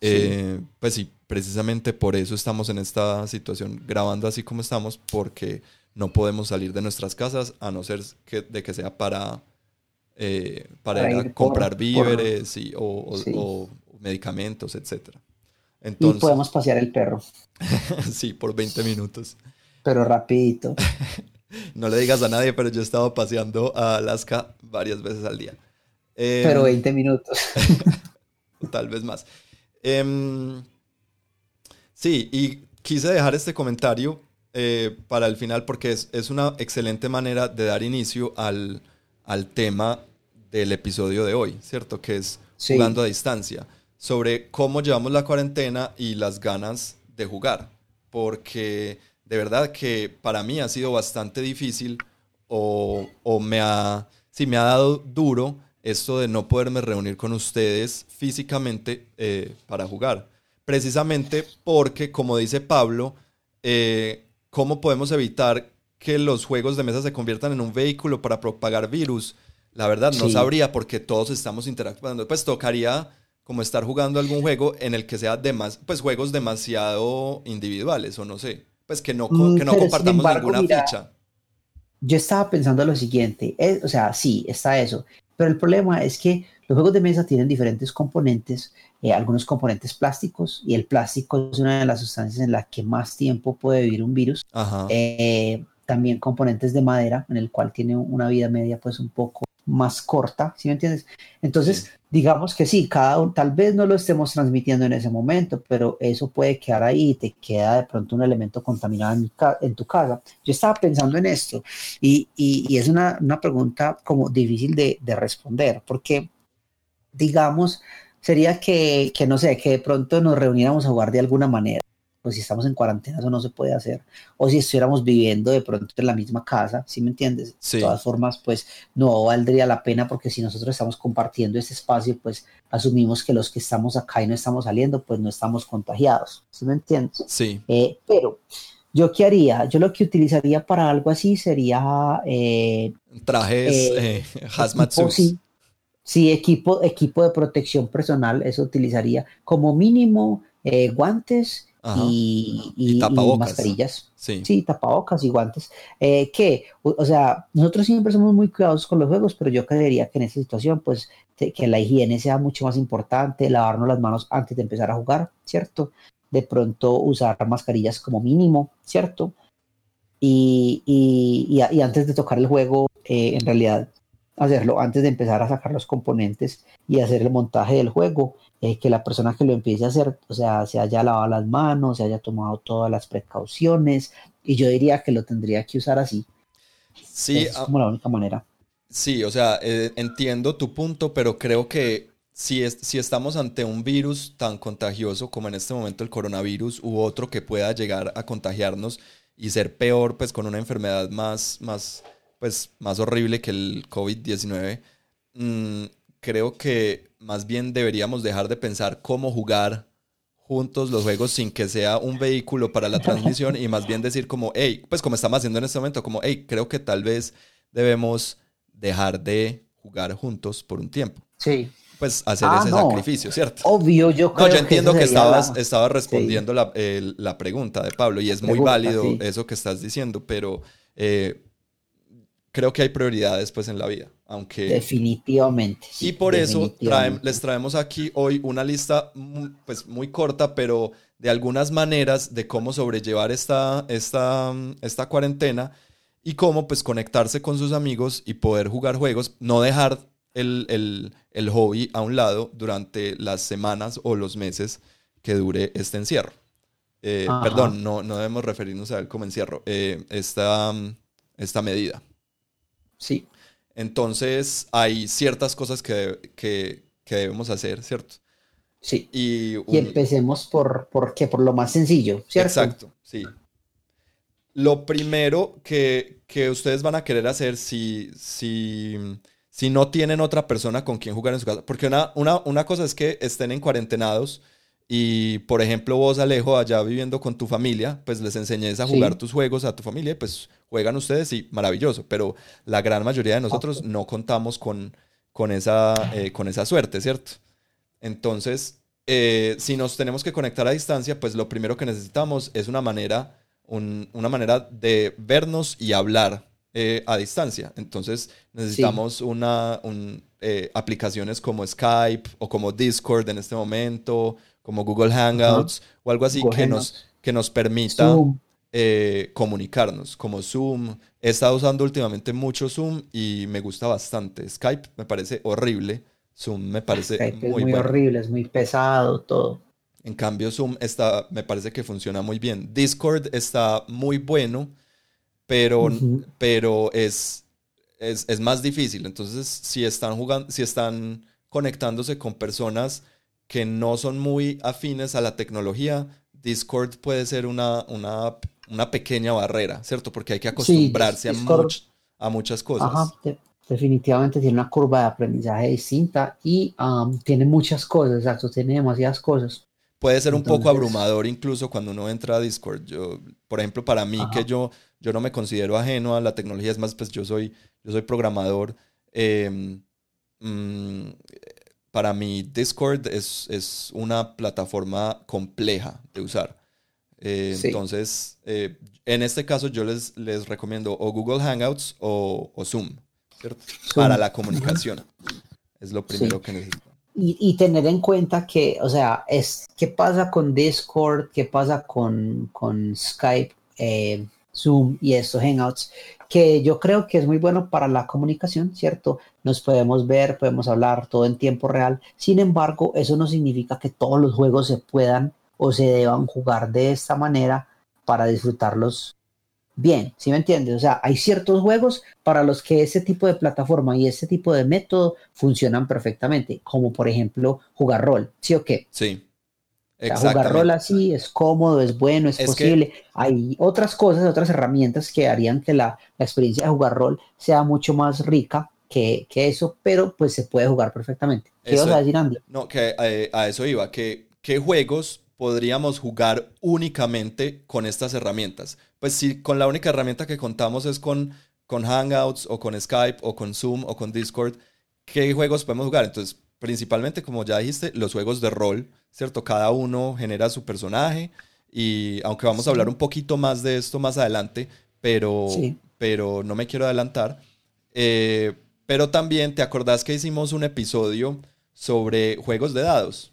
Eh, pues sí, precisamente por eso estamos en esta situación grabando así como estamos, porque no podemos salir de nuestras casas a no ser que, de que sea para, eh, para, ir a comprar víveres o, medicamentos, etc. Entonces, y podemos pasear el perro. [LAUGHS] sí, por 20 minutos. Pero rapidito. [LAUGHS] no le digas a nadie, pero yo he estado paseando a Alaska varias veces al día. pero 20 em, minutos. [LAUGHS] tal vez más. Em, sí, y quise dejar este comentario eh, para el final porque es, es, una excelente manera de dar inicio al, al, tema del episodio de hoy, ¿cierto? Que es jugando a distancia sobre cómo llevamos la cuarentena y las ganas de jugar. Porque de verdad que para mí ha sido bastante difícil o, me ha, sí, me ha dado duro esto de no poderme reunir con ustedes físicamente eh, para jugar. Precisamente porque, como dice Pablo, eh, ¿cómo podemos evitar que los juegos de mesa se conviertan en un vehículo para propagar virus? La verdad, no sabría porque todos estamos interactuando. Pues tocaría como estar jugando algún juego en el que sea más pues juegos demasiado individuales o no sé, pues que no, mm, que no compartamos ninguna ficha. Yo estaba pensando lo siguiente, o sea, sí, está eso, pero el problema es que los juegos de mesa tienen diferentes componentes, eh, algunos componentes plásticos, y el plástico es una de las sustancias en las que más tiempo puede vivir un virus. Eh, también componentes de madera, en el cual tiene una vida media pues un poco más corta, ¿sí me entiendes? Entonces, digamos que sí, cada uno, tal vez no lo estemos transmitiendo en ese momento, pero eso puede quedar ahí y te queda de pronto un elemento contaminado en, tu casa. Yo estaba pensando en esto y, y, es una, una, pregunta como difícil de, de responder, porque digamos, sería que, que, no sé, que de pronto nos reuniéramos a jugar de alguna manera pues si estamos en cuarentena eso no se puede hacer. O si estuviéramos viviendo de pronto en la misma casa, ¿sí me entiendes? De todas formas, pues no valdría la pena porque si nosotros estamos compartiendo este espacio, pues asumimos que los que estamos acá y no estamos saliendo, pues no estamos contagiados, ¿sí me entiendes? Sí. Eh, pero yo qué haría, yo lo que utilizaría para algo así sería... Eh, Trajes, eh, hazmat suits. Sí, sí, equipo, equipo de protección personal, eso utilizaría como mínimo guantes y, mascarillas. Sí. tapabocas y guantes. Eh, que, o, sea, nosotros siempre somos muy cuidadosos con los juegos, pero yo creería que en esta situación, pues, que la higiene sea mucho más importante, lavarnos las manos antes de empezar a jugar, ¿cierto? De pronto usar mascarillas como mínimo, ¿cierto? Y, y antes de tocar el juego, eh, en realidad, hacerlo antes de empezar a sacar los componentes y hacer el montaje del juego eh, que la persona que lo empiece a hacer, o sea, se haya lavado las manos, se haya tomado todas las precauciones, y yo diría que lo tendría que usar así. Sí, es ah, como la única manera. Sí, o sea, eh, entiendo tu punto, pero creo que si, si estamos ante un virus tan contagioso como en este momento el coronavirus u otro que pueda llegar a contagiarnos y ser peor, pues con una enfermedad más, más, pues, más horrible que el COVID-19, mm, creo que más bien deberíamos dejar de pensar cómo jugar juntos los juegos sin que sea un vehículo para la transmisión y más bien decir como, hey, pues como estamos haciendo en este momento, como, hey, creo que tal vez debemos dejar de jugar juntos por un tiempo. Sí. Pues hacer ah, ese sacrificio, ¿cierto? Obvio, yo creo No, yo entiendo que, estabas, estabas respondiendo la, la, pregunta de Pablo y es muy válido eso que estás diciendo, pero eh, creo que hay prioridades pues en la vida, aunque... Definitivamente. y por eso les traemos aquí hoy una lista pues muy corta, pero de algunas maneras de cómo sobrellevar esta, esta, esta cuarentena y cómo pues conectarse con sus amigos y poder jugar juegos, no dejar el, el, el hobby a un lado durante las semanas o los meses que dure este encierro. Eh, perdón, no, no debemos referirnos a él como encierro, eh, esta, esta medida. Sí. Entonces hay ciertas cosas que, debemos hacer, ¿cierto? Sí. Y, empecemos por, por, ¿qué? por lo más sencillo, ¿cierto? Exacto, sí. Lo primero que, ustedes van a querer hacer si, si, si, no tienen otra persona con quien jugar en su casa, porque una, una, una cosa es que estén en cuarentenados y por ejemplo vos Alejo allá viviendo con tu familia, pues les enseñes a jugar tus juegos a tu familia y pues juegan ustedes y maravilloso, pero la gran mayoría de nosotros no contamos con, con, esa, eh, con esa suerte, ¿cierto? Entonces, eh, si nos tenemos que conectar a distancia, pues lo primero que necesitamos es una manera, una manera de vernos y hablar eh, a distancia. Entonces necesitamos una, aplicaciones como Skype o como Discord en este momento como Google Hangouts o algo así que, nos, que nos permita eh, comunicarnos, como Zoom. He estado usando últimamente mucho Zoom y me gusta bastante. Skype me parece horrible. Zoom me parece Skype muy, es muy horrible, es muy pesado todo. En cambio, Zoom está, me parece que funciona muy bien. Discord está muy bueno, pero, pero es, es, es, más difícil. Entonces, si están jugando, si están conectándose con personas que no son muy afines a la tecnología, Discord puede ser una, una, una pequeña barrera, ¿cierto? Porque hay que acostumbrarse a, muchas cosas. Ajá, definitivamente tiene una curva de aprendizaje distinta y um, tiene muchas cosas, exacto, tiene demasiadas cosas. Puede ser un poco abrumador incluso cuando uno entra a Discord. Yo, por ejemplo, para mí que yo, yo no me considero ajeno a la tecnología, es más, pues yo soy, yo soy programador. Eh, para mí Discord es, es una plataforma compleja de usar. Eh, entonces, eh, en este caso yo les, les recomiendo o Google Hangouts o, Zoom, para la comunicación. Es lo primero que necesito. Y, tener en cuenta que, o sea, es qué pasa con Discord, qué pasa con, con Skype, eh, Zoom y estos Hangouts, que yo creo que es muy bueno para la comunicación, ¿cierto? Nos podemos ver, podemos hablar todo en tiempo real. Sin embargo, eso no significa que todos los juegos se puedan o se deban jugar de esta manera para disfrutarlos bien, ¿sí me entiendes? O sea, hay ciertos juegos para los que ese tipo de plataforma y ese tipo de método funcionan perfectamente, como por ejemplo jugar rol, ¿sí o qué? Sí jugar rol así es cómodo, es bueno, es, posible. Hay otras cosas, otras herramientas que harían que la, experiencia de jugar rol sea mucho más rica que, eso, pero pues se puede jugar perfectamente. ¿Qué vas a decir, Andy? No, que eh, a eso iba, que qué juegos podríamos jugar únicamente con estas herramientas. Pues si con la única herramienta que contamos es con, con Hangouts o con Skype o con Zoom o con Discord, ¿qué juegos podemos jugar? Entonces, principalmente, como ya dijiste, los juegos de rol, ¿cierto? Cada uno genera su personaje y aunque vamos a hablar un poquito más de esto más adelante, pero, pero no me quiero adelantar. Eh, pero también, ¿te acordás que hicimos un episodio sobre juegos de dados?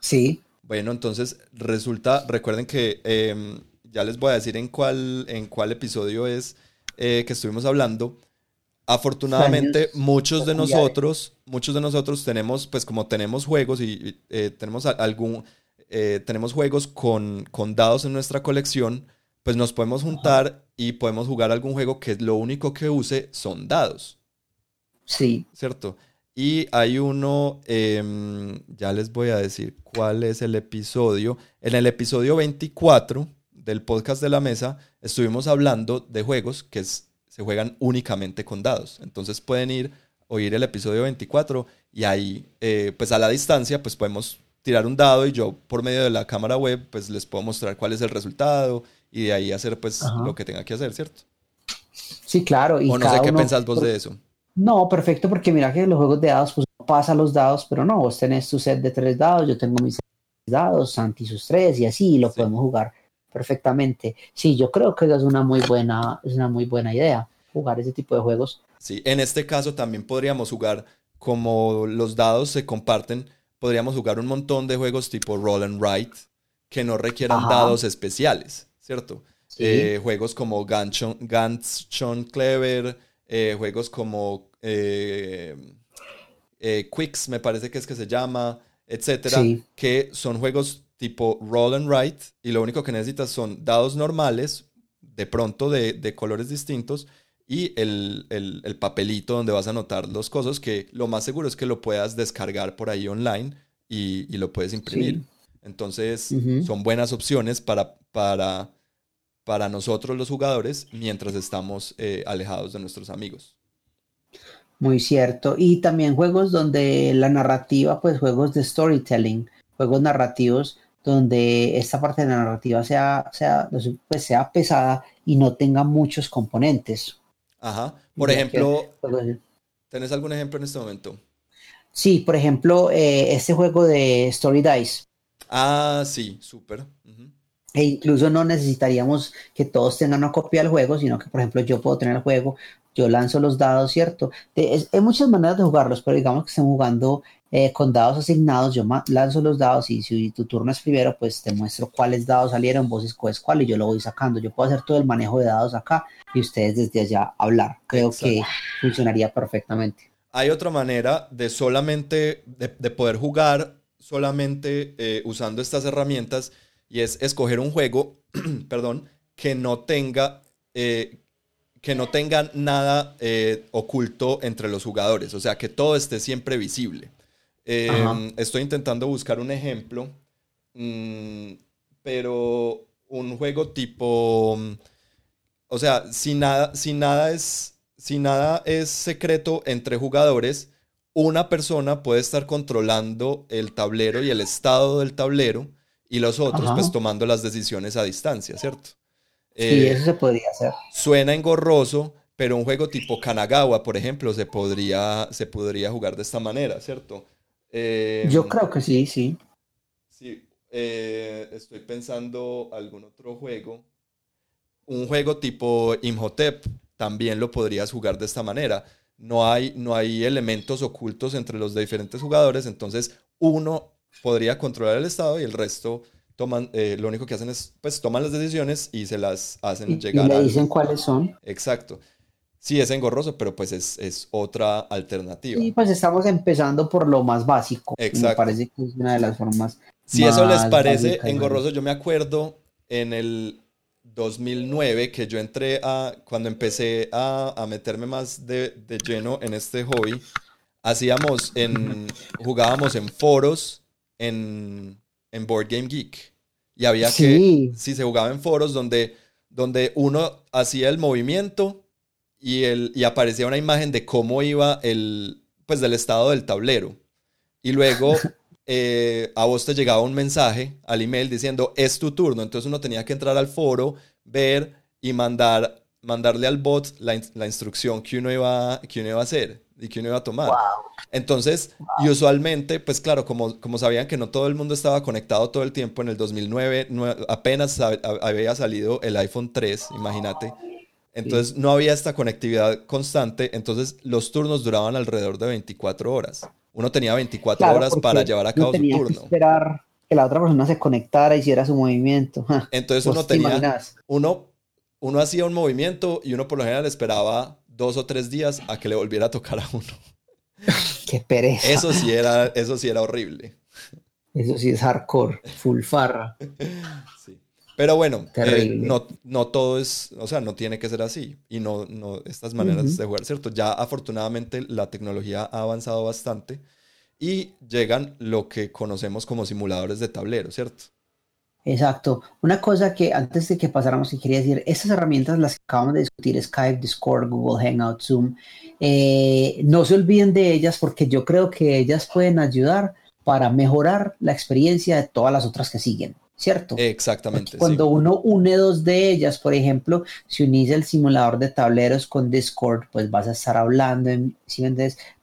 Sí. Bueno, entonces resulta, recuerden que em, ya les voy a decir en cuál, en cuál episodio es eh, que estuvimos hablando. Afortunadamente, muchos de nosotros, muchos de nosotros tenemos, pues como tenemos juegos y eh, tenemos algún, eh, tenemos juegos con, con, dados en nuestra colección, pues nos podemos juntar y podemos jugar algún juego que lo único que use son dados. Sí. ¿Cierto? Y hay uno, em, ya les voy a decir cuál es el episodio. En el episodio 24 del podcast de la mesa estuvimos hablando de juegos que es se juegan únicamente con dados. Entonces pueden ir, oír el episodio 24 y ahí, eh, pues a la distancia, pues podemos tirar un dado y yo por medio de la cámara web, pues les puedo mostrar cuál es el resultado y de ahí hacer pues lo que tenga que hacer, ¿cierto? Sí, claro. Y o no sé qué pensás vos de eso. No, perfecto, porque mira que los juegos de dados, pues pasa los dados, pero no, vos tenés tu set de tres dados, yo tengo mis dados, Santi sus tres y así, lo podemos jugar perfectamente. Sí, yo creo que es una muy buena, es una muy buena idea jugar ese tipo de juegos. Sí, en este caso también podríamos jugar, como los dados se comparten, podríamos jugar un montón de juegos tipo Roll and Write que no requieran dados especiales, ¿cierto? Eh, juegos como Sean Clever, eh, juegos como eh, Quicks, me parece que es que se llama, etcétera, que son juegos tipo roll and write y lo único que necesitas son dados normales, de pronto de, colores distintos y el, papelito donde vas a anotar los cosas que lo más seguro es que lo puedas descargar por ahí online y, lo puedes imprimir. Entonces son buenas opciones para, para, para nosotros los jugadores mientras estamos eh, alejados de nuestros amigos. Muy cierto. Y también juegos donde la narrativa, pues juegos de storytelling, juegos narrativos donde esta parte de la narrativa sea, sea, pues sea pesada y no tenga muchos componentes. Ajá. Por ejemplo, ¿tenés algún ejemplo en este momento? Sí, por ejemplo, eh, este juego de Story Dice. Ah, sí, súper. E incluso no necesitaríamos que todos tengan una copia del juego, sino que, por ejemplo, yo puedo tener el juego, yo lanzo los dados, ¿cierto? hay muchas maneras de jugarlos, pero digamos que estén jugando eh, con dados asignados, yo lanzo los dados y si tu turno es primero, pues te muestro cuáles dados salieron, vos escoges cuál y yo lo voy sacando. Yo puedo hacer todo el manejo de dados acá y ustedes desde allá hablar. Creo que funcionaría perfectamente. Hay otra manera de solamente, de, poder jugar solamente eh, usando estas herramientas y es escoger un juego, [CLEARS THROAT] perdón, que no tenga, eh, que no tenga nada eh, oculto entre los jugadores, o sea, que todo esté siempre visible. Em, estoy intentando buscar un ejemplo, mm, pero un juego tipo, o sea, si nada, si nada es, si nada es secreto entre jugadores, una persona puede estar controlando el tablero y el estado del tablero y los otros pues tomando las decisiones a distancia, ¿cierto? Sí, eh, eso se podría hacer. Suena engorroso, pero un juego tipo Kanagawa, por ejemplo, se podría, se podría jugar de esta manera, ¿cierto? Eh, Yo creo que sí, sí. Sí, eh, estoy pensando algún otro juego. Un juego tipo Imhotep también lo podrías jugar de esta manera. No hay, no hay elementos ocultos entre los diferentes jugadores, entonces uno podría controlar el Estado y el resto toman, eh, lo único que hacen es, pues toman las decisiones y se las hacen llegar. Y le dicen cuáles son. Exacto. Sí, es engorroso, pero pues es, es otra alternativa. Sí, pues estamos empezando por lo más básico. Exacto. Me parece que es una de las formas. Si eso les parece engorroso, yo me acuerdo en el 2009 que yo entré a, cuando empecé a, a meterme más de, de, lleno en este hobby, hacíamos en, jugábamos en foros en, en Board Game Geek. Y había que, si se jugaba en foros donde, donde uno hacía el movimiento y, el, y aparecía una imagen de cómo iba el, pues del estado del tablero. Y luego [LAUGHS] eh, a vos te llegaba un mensaje al email diciendo, es tu turno. Entonces uno tenía que entrar al foro, ver y mandar, mandarle al bot la, la instrucción que uno, iba, que uno iba a hacer y que uno iba a tomar. Entonces, y usualmente, pues claro, como, como sabían que no todo el mundo estaba conectado todo el tiempo, en el 2009 apenas había salido el iPhone 3, imagínate. Entonces no había esta conectividad constante, entonces los turnos duraban alrededor de 24 horas. Uno tenía 24 horas para llevar a cabo su turno. Que esperar que la otra persona se conectara, hiciera su movimiento. [LAUGHS] Entonces uno tenía, uno, uno hacía un movimiento y uno por lo general esperaba dos o tres días a que le volviera a tocar a uno. [LAUGHS] Qué pereza. Eso sí era, eso sí era horrible. Eso sí es hardcore, full farra. [LAUGHS] Sí. Pero bueno, eh, no, no todo es, o sea, no tiene que ser así. Y no, no estas maneras de jugar, ¿cierto? Ya afortunadamente la tecnología ha avanzado bastante y llegan lo que conocemos como simuladores de tablero, ¿cierto? Exacto. Una cosa que antes de que pasáramos, y quería decir, estas herramientas las que acabamos de discutir, Skype, Discord, Google Hangout, Zoom, eh, no se olviden de ellas porque yo creo que ellas pueden ayudar para mejorar la experiencia de todas las otras que siguen. ¿Cierto? Exactamente. cuando uno une dos de ellas, por ejemplo, si unís el simulador de tableros con Discord, pues vas a estar hablando, en, ¿sí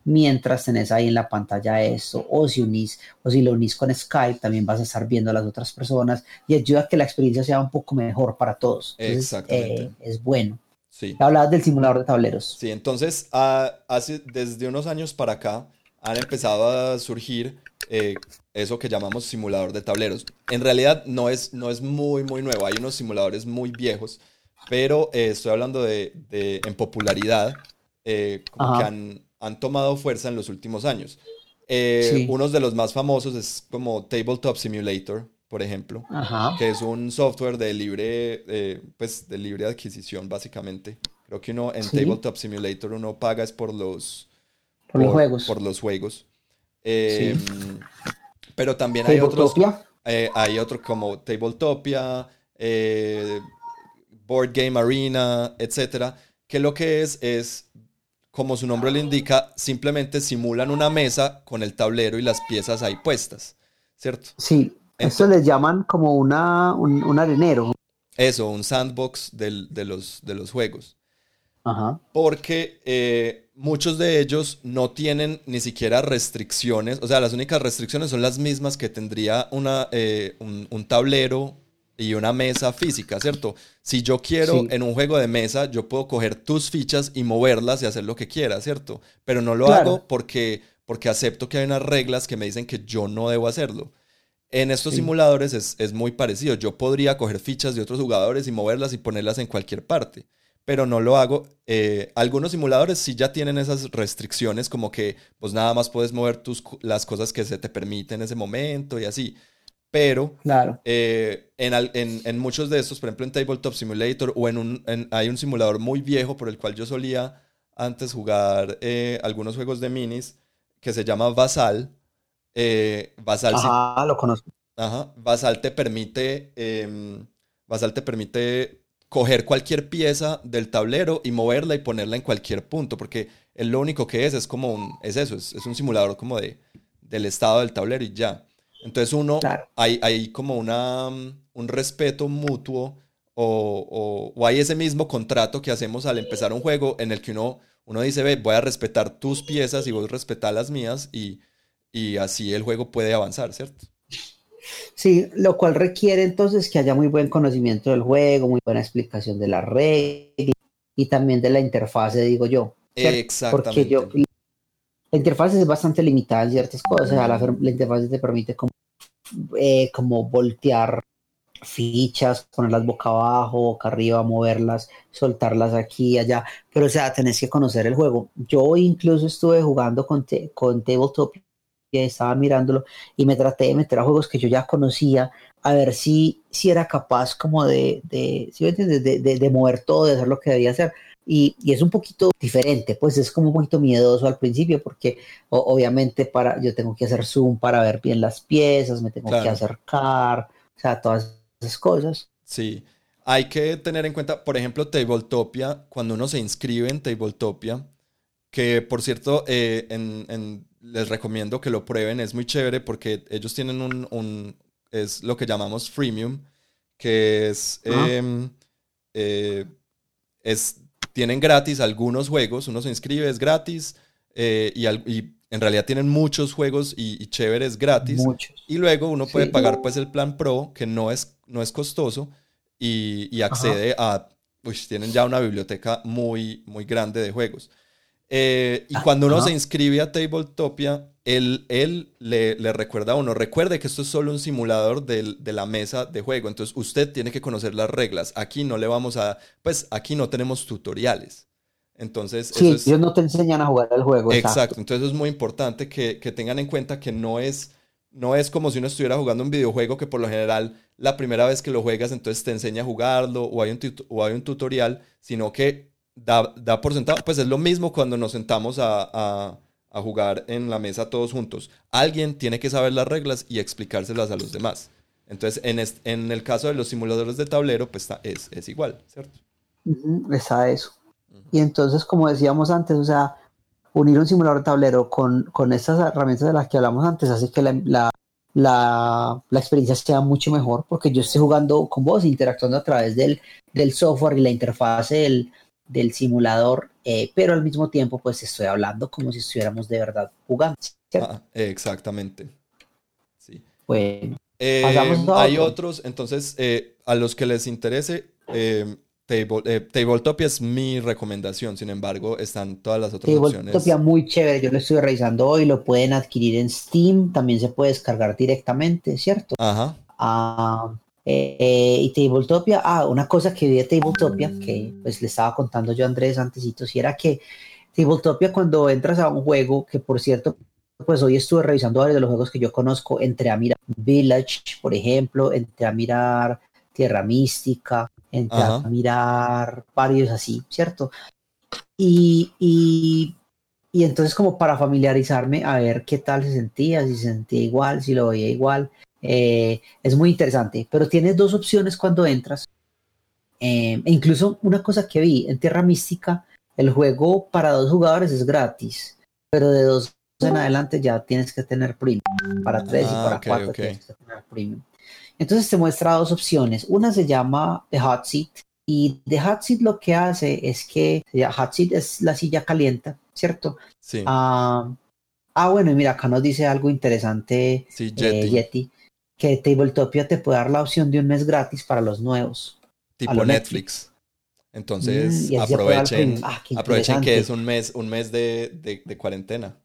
mientras tenés ahí en la pantalla esto, o si unís, o si lo unís con Skype, también vas a estar viendo a las otras personas y ayuda a que la experiencia sea un poco mejor para todos. Exactamente. Eh, es bueno. Sí. Hablabas del simulador de tableros. Sí, entonces, ah, hace, desde unos años para acá han empezado a surgir eh, eso que llamamos simulador de tableros. En realidad no es, no es muy, muy nuevo. Hay unos simuladores muy viejos, pero eh, estoy hablando de, en popularidad, eh, como que han, han, tomado fuerza en los últimos años. Uno de los más famosos es como Tabletop Simulator, por ejemplo, que es un software de libre, eh, pues de libre adquisición básicamente. Creo que uno en Tabletop Simulator uno paga es por los, por, los juegos. Por los juegos. Em, pero también hay otros. Eh, hay otros como Tabletopia, eh, Board Game Arena, etcétera, que lo que es es, como su nombre le indica, simplemente simulan una mesa con el tablero y las piezas ahí puestas, ¿cierto? Sí, eso les llaman como una, un, arenero. Eso, un sandbox de, los, de los juegos. Ajá. Porque eh, muchos de ellos no tienen ni siquiera restricciones. O sea, las únicas restricciones son las mismas que tendría una, eh, un, tablero y una mesa física, ¿cierto? Si yo quiero en un juego de mesa, yo puedo coger tus fichas y moverlas y hacer lo que quiera, ¿cierto? Pero no lo hago porque, porque acepto que hay unas reglas que me dicen que yo no debo hacerlo. En estos simuladores es, muy parecido. Yo podría coger fichas de otros jugadores y moverlas y ponerlas en cualquier parte, pero no lo hago. Eh, algunos simuladores sí ya tienen esas restricciones, como que pues nada más puedes mover tus, las cosas que se te permiten en ese momento y así. Pero claro. Eh, en, muchos de estos, por ejemplo en Tabletop Simulator o en un, hay un simulador muy viejo por el cual yo solía antes jugar eh, algunos juegos de minis que se llama Basal Basal, Ajá, lo conozco. Ajá, Basal te permite, em, Basal te permite coger cualquier pieza del tablero y moverla y ponerla en cualquier punto, porque es lo único que es, es como un, es eso, es, un simulador como de, del estado del tablero y ya. Entonces uno, hay, hay, como una, un respeto mutuo o, o, hay ese mismo contrato que hacemos al empezar un juego en el que uno, uno dice, ve, voy a respetar tus piezas y voy a respetar las mías y, y así el juego puede avanzar, ¿cierto? Sí, lo cual requiere entonces que haya muy buen conocimiento del juego, muy buena explicación de la reglas y también de la interfase, digo yo. Exactamente. Porque yo, la interfase es bastante limitada en ciertas cosas, la, la interfase te permite como, eh, como voltear fichas, ponerlas boca abajo, boca arriba, moverlas, soltarlas aquí y allá, pero o sea, tenés que conocer el juego. Yo incluso estuve jugando con, con Tabletop estaba mirándolo y me traté de meter a juegos que yo ya conocía a ver si, si era capaz como de, de, de, mover todo, de hacer lo que debía hacer. Y, y, es un poquito diferente, pues es como un poquito miedoso al principio porque obviamente para, yo tengo que hacer zoom para ver bien las piezas, me tengo que acercar, o sea, todas esas cosas. Sí, hay que tener en cuenta, por ejemplo, Tabletopia, cuando uno se inscribe en Tabletopia, que por cierto, eh, en les recomiendo que lo prueben, es muy chévere porque ellos tienen un, es lo que llamamos freemium, que es, em, eh, es, tienen gratis algunos juegos, uno se inscribe, es gratis, eh, y, en realidad tienen muchos juegos y, chéveres gratis. Y luego uno puede pagar pues el plan pro, que no es, no es costoso, y, accede a, pues tienen ya una biblioteca muy, muy grande de juegos. Eh, y ah, cuando uno se inscribe a Tabletopia, él, él le, le, recuerda a uno, recuerde que esto es solo un simulador de, de, la mesa de juego, entonces usted tiene que conocer las reglas. Aquí no le vamos a, pues aquí no tenemos tutoriales. Entonces, sí, ellos no te enseñan a jugar el juego. Exacto, entonces es muy importante que, que, tengan en cuenta que no es, no es como si uno estuviera jugando un videojuego que por lo general la primera vez que lo juegas entonces te enseña a jugarlo o hay un, o hay un tutorial, sino que da, por sentado, pues es lo mismo cuando nos sentamos a, jugar en la mesa todos juntos. Alguien tiene que saber las reglas y explicárselas a los demás. Entonces, en, en el caso de los simuladores de tablero, pues es, es igual, ¿cierto? es a eso. Y entonces, como decíamos antes, o sea, unir un simulador de tablero con, con estas herramientas de las que hablamos antes hace que la, la, experiencia sea mucho mejor porque yo estoy jugando con vos, interactuando a través del, del software y la interfase del, del simulador, eh, pero al mismo tiempo pues estoy hablando como si estuviéramos de verdad jugando. Ah, exactamente. Sí. Bueno. Eh, hay otros, entonces eh, a los que les interese, Table, Tabletopia es mi recomendación, sin embargo están todas las otras opciones. Tabletopia muy chévere, yo lo estoy revisando hoy, lo pueden adquirir en Steam, también se puede descargar directamente, ¿cierto? Ajá. Ah, eh, y Tabletopia, ah, una cosa que vi de Tabletopia, que pues le estaba contando yo a Andrés antesito, si era que Tabletopia cuando entras a un juego, que por cierto, pues hoy estuve revisando varios de los juegos que yo conozco, entré a mirar Village, por ejemplo, entré a mirar Tierra Mística, entré a mirar varios así, ¿cierto? Y, y, y, entonces como para familiarizarme, a ver qué tal se sentía, si se sentía igual, si lo veía igual, eh, es muy interesante, pero tienes dos opciones cuando entras. Eh, e incluso una cosa que vi en Tierra Mística, el juego para dos jugadores es gratis, pero de dos en adelante ya tienes que tener premium. Para tres y ah, para cuatro tienes que tener premium. Entonces te muestra dos opciones. Una se llama The Hot Seat y The Hot Seat lo que hace es que Hot Seat es la silla caliente, ¿cierto? Sí. Ah, ah bueno, mira, acá nos dice algo interesante sí, eh, Yeti. Que Tabletopia te puede dar la opción de un mes gratis para los nuevos. Tipo Netflix. Entonces mm, aprovechen, ah, aprovechen que es un mes, un mes de, de cuarentena.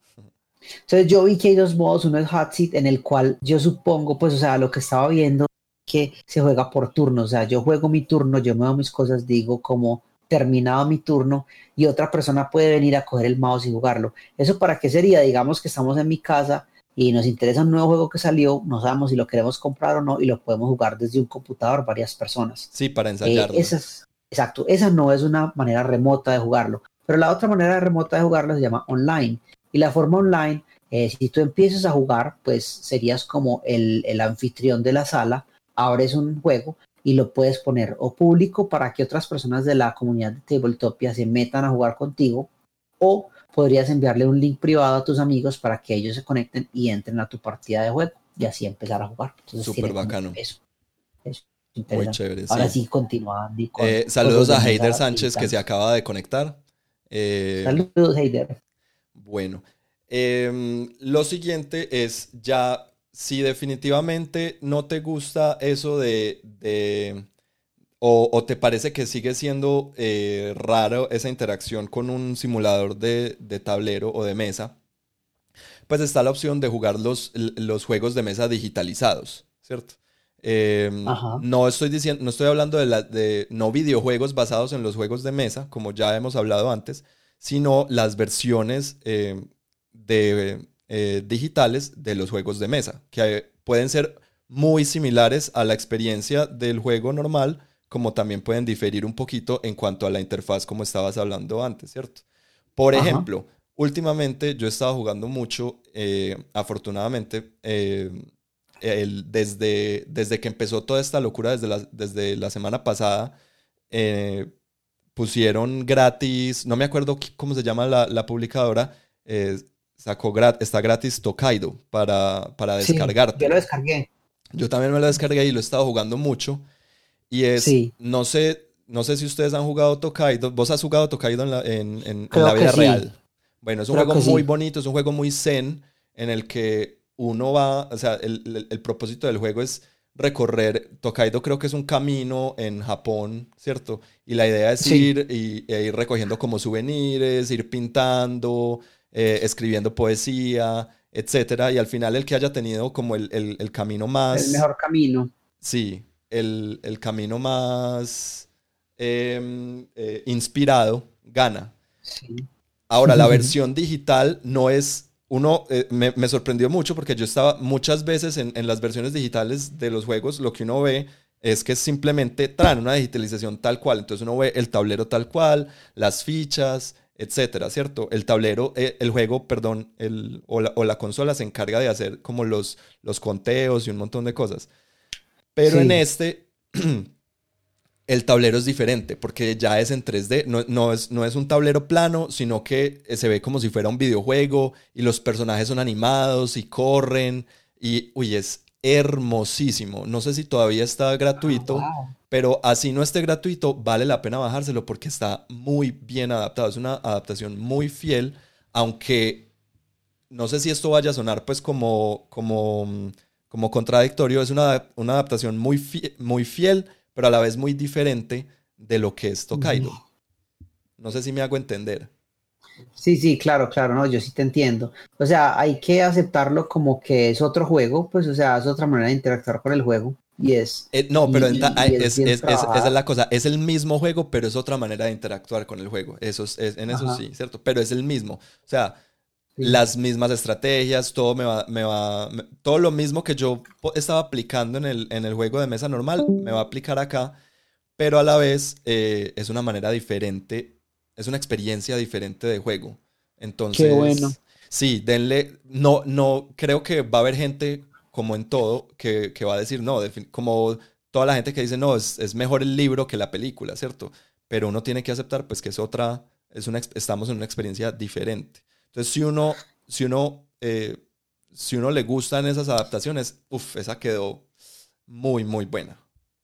Entonces yo vi que hay dos modos, uno es hot seat en el cual yo supongo, pues, o sea, lo que estaba viendo que se juega por turno, o sea, yo juego mi turno, yo me mis cosas, digo como terminado mi turno y otra persona puede venir a coger el mouse y jugarlo. ¿Eso para qué sería? Digamos que estamos en mi casa y nos interesa un nuevo juego que salió, no sabemos si lo queremos comprar o no y lo podemos jugar desde un computador varias personas. Sí, para ensayarlo. Eh, exacto, esa no es una manera remota de jugarlo, pero la otra manera remota de jugarlo se llama online y la forma online, eh, si tú empiezas a jugar, pues serías como el, anfitrión de la sala, abres un juego y lo puedes poner o público para que otras personas de la comunidad de Tabletopia se metan a jugar contigo o podrías enviarle un link privado a tus amigos para que ellos se conecten y entren a tu partida de juego y así empezar a jugar. Súper bacano. Eso, Muy chévere. Ahora sí, continúa. Eh, saludos a Heider Sánchez que se acaba de conectar. Eh, saludos, Heider. Bueno, em, lo siguiente es ya, si definitivamente no te gusta eso de, o, te parece que sigue siendo eh, raro esa interacción con un simulador de, tablero o de mesa, pues está la opción de jugar los, los juegos de mesa digitalizados, ¿cierto? Em, no estoy diciendo, no estoy hablando de, la, de no videojuegos basados en los juegos de mesa, como ya hemos hablado antes, sino las versiones eh, de, eh, digitales de los juegos de mesa, que pueden ser muy similares a la experiencia del juego normal, como también pueden diferir un poquito en cuanto a la interfaz, como estabas hablando antes, ¿cierto? Por ejemplo, últimamente yo he estado jugando mucho, eh, afortunadamente, desde, desde que empezó toda esta locura, desde la, desde la semana pasada, pusieron gratis, no me acuerdo cómo se llama la, publicadora, eh, sacó está gratis Tokaido para, para descargarte. yo lo descargué. Yo también me lo descargué y lo he estado jugando mucho. Y es, no sé, no sé si ustedes han jugado Tokaido. ¿Vos has jugado Tokaido en la, en, la vida real? Bueno, es un juego muy bonito, es un juego muy zen en el que uno va, o sea, el, el propósito del juego es recorrer, Tokaido creo que es un camino en Japón, ¿cierto? Y la idea es ir y, e ir recogiendo como souvenirs, ir pintando, eh, escribiendo poesía, etcétera. Y al final el que haya tenido como el, el, camino más... El mejor camino. Sí, el, camino más em, eh, inspirado gana. Sí. Ahora, la [LAUGHS] versión digital no es uno eh, me, sorprendió mucho porque yo estaba muchas veces en, las versiones digitales de los juegos, lo que uno ve es que simplemente traen una digitalización tal cual. Entonces uno ve el tablero tal cual, las fichas, etcétera, ¿cierto? El tablero, eh, el juego, perdón, el, o, la, consola se encarga de hacer como los, los conteos y un montón de cosas. Pero en este [CLEARS THROAT] el tablero es diferente porque ya es en 3D, no, es, no es un tablero plano, sino que se ve como si fuera un videojuego y los personajes son animados y corren y, uy, es hermosísimo. No sé si todavía está gratuito, ah, pero así no esté gratuito, vale la pena bajárselo porque está muy bien adaptado. Es una adaptación muy fiel, aunque no sé si esto vaya a sonar pues como, como, como contradictorio, es una, una adaptación muy, muy fiel pero a la vez muy diferente de lo que es Tokaido. No sé si me hago entender. Sí, sí, claro, claro, no, yo sí te entiendo. O sea, hay que aceptarlo como que es otro juego, pues, o sea, es otra manera de interactuar con el juego. Y es. Eh, no, pero es, esa es la cosa. Es el mismo juego, pero es otra manera de interactuar con el juego. Eso es, en eso sí, ¿cierto? Pero es el mismo. O sea, las mismas estrategias, todo me va, me va, todo lo mismo que yo estaba aplicando en el, en el juego de mesa normal, me va a aplicar acá, pero a la vez eh, es una manera diferente, es una experiencia diferente de juego. Entonces, Qué bueno. sí, denle, no, no, creo que va a haber gente, como en todo, que, que va a decir, no, como toda la gente que dice, no, es, es, mejor el libro que la película, ¿cierto? Pero uno tiene que aceptar, pues, que es otra, es una, estamos en una experiencia diferente. Entonces, si uno, si uno, eh, si uno le gustan esas adaptaciones, uff, esa quedó muy, muy buena.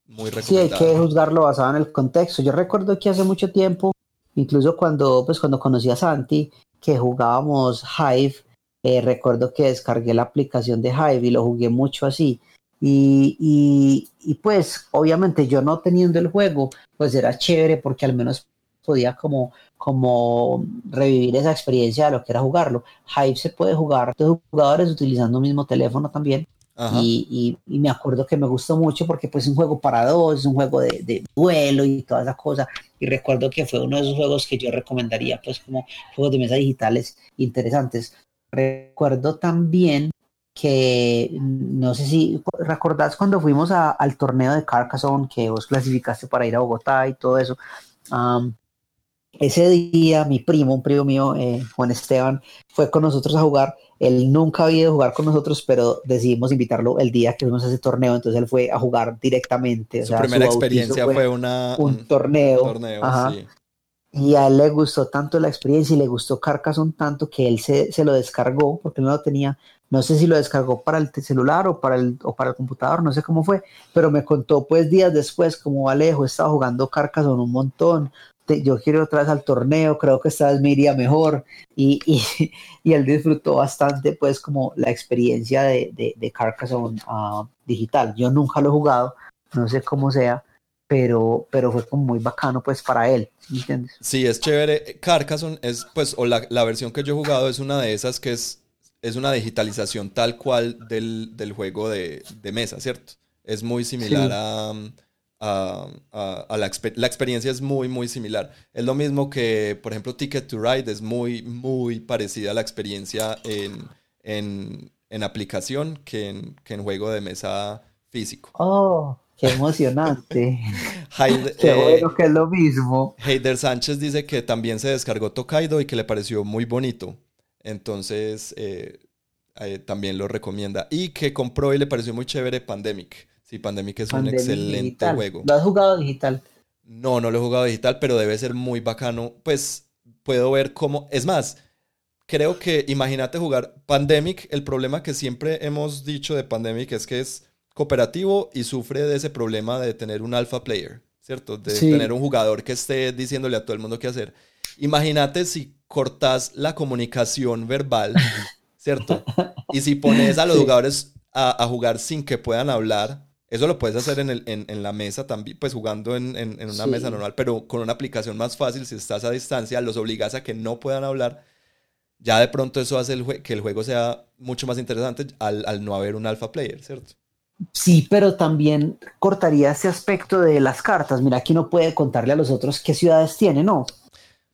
Muy recomendada. Sí, hay que juzgarlo basado en el contexto. Yo recuerdo que hace mucho tiempo, incluso cuando, pues, cuando conocí a Santi, que jugábamos Hive, eh, recuerdo que descargué la aplicación de Hive y lo jugué mucho así. Y, y, y, pues obviamente yo no teniendo el juego, pues era chévere porque al menos podía como como revivir esa experiencia de lo que era jugarlo. Hive se puede jugar dos jugadores utilizando el mismo teléfono también. Y, y, me acuerdo que me gustó mucho porque pues es un juego para dos, es un juego de, de, duelo y toda esa cosa. Y recuerdo que fue uno de esos juegos que yo recomendaría pues como juegos de mesa digitales interesantes. Recuerdo también que no sé si recordás cuando fuimos a, al torneo de Carcassonne que vos clasificaste para ir a Bogotá y todo eso. Um, ese día mi primo, un primo mío, eh, Juan Esteban, fue con nosotros a jugar. Él nunca había ido a jugar con nosotros, pero decidimos invitarlo el día que fuimos a ese torneo. Entonces él fue a jugar directamente. Su primera experiencia fue, una, un, torneo. Y a él le gustó tanto la experiencia y le gustó Carcassonne tanto que él se, se, lo descargó porque no lo tenía. No sé si lo descargó para el celular o para el, o para el computador, no sé cómo fue, pero me contó pues días después como Alejo estaba jugando Carcassonne un montón, yo quiero otra vez al torneo, creo que esta vez me iría mejor y, y, [LAUGHS] y él disfrutó bastante pues como la experiencia de, de, de Carcassonne uh, digital. Yo nunca lo he jugado, no sé cómo sea, pero, pero fue como muy bacano pues para él, ¿entiendes? Sí, es chévere. Carcassonne es pues, o la, la versión que yo he jugado es una de esas que es, es una digitalización tal cual del, del juego de, de, mesa, ¿cierto? Es muy similar sí. a a, a, la, la, experiencia es muy, muy similar. Es lo mismo que, por ejemplo, Ticket to Ride es muy, muy parecida a la experiencia en, en, en aplicación que en, que en, juego de mesa físico. ¡Oh! ¡Qué emocionante! [LAUGHS] Heider, ¡Qué bueno que es lo mismo! Heider Sánchez dice que también se descargó Tokaido y que le pareció muy bonito. Entonces, eh, eh, también lo recomienda. Y que compró y le pareció muy chévere Pandemic. Sí, Pandemic es Pandemic un excelente digital. juego. ¿Lo has jugado digital? No, no lo he jugado digital, pero debe ser muy bacano. Pues puedo ver cómo. Es más, creo que imagínate jugar Pandemic. El problema que siempre hemos dicho de Pandemic es que es cooperativo y sufre de ese problema de tener un alpha player, ¿cierto? De sí. tener un jugador que esté diciéndole a todo el mundo qué hacer. Imagínate si cortas la comunicación verbal, [LAUGHS] ¿cierto? Y si pones a los sí. jugadores a, a jugar sin que puedan hablar eso lo puedes hacer en, el, en, en la mesa también, pues jugando en, en una sí. mesa normal, pero con una aplicación más fácil, si estás a distancia, los obligas a que no puedan hablar. Ya de pronto eso hace el que el juego sea mucho más interesante al, al no haber un alpha player, ¿cierto? Sí, pero también cortaría ese aspecto de las cartas. Mira, aquí no puede contarle a los otros qué ciudades tiene, ¿no?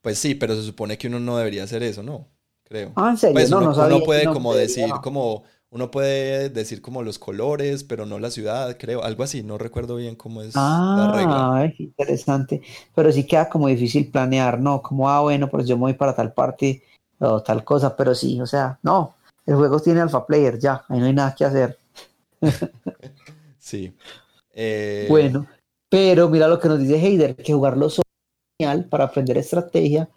Pues sí, pero se supone que uno no debería hacer eso, ¿no? Creo. Ah, ¿en serio? Pues no, uno, no sabía, uno puede no como decir, no. como uno puede decir como los colores, pero no la ciudad, creo, algo así, no recuerdo bien cómo es ah, la regla. Ay, interesante. Pero sí queda como difícil planear, ¿no? Como, ah, bueno, pues yo me voy para tal parte o tal cosa, pero sí, o sea, no, el juego tiene alpha player, ya, ahí no hay nada que hacer. [LAUGHS] sí. Eh... Bueno, pero mira lo que nos dice Heider, que jugarlo solo es genial para aprender estrategia,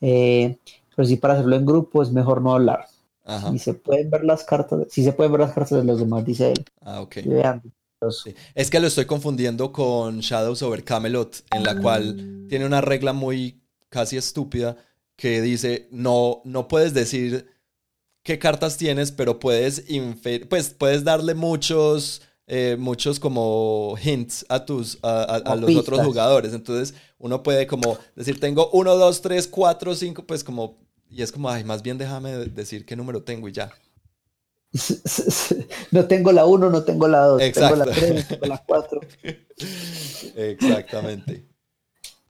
eh, pero sí para hacerlo en grupo es mejor no hablar. Ajá. Y se pueden ver las cartas, sí se pueden ver las cartas de los demás, dice él. Ah, ok. Sí. Es que lo estoy confundiendo con Shadows over Camelot, en la cual tiene una regla muy casi estúpida que dice no, no puedes decir qué cartas tienes, pero puedes infer- pues puedes darle muchos, eh, muchos como hints a tus, a, a- a Como los otros jugadores. Entonces uno puede como decir tengo uno, dos, tres, cuatro, cinco, pues como, y es como, ay, más bien déjame de- decir qué número tengo y ya. [LAUGHS] No tengo la 1, no tengo la 2, tengo la Exacto. 3, no tengo la 4. [LAUGHS] Exactamente.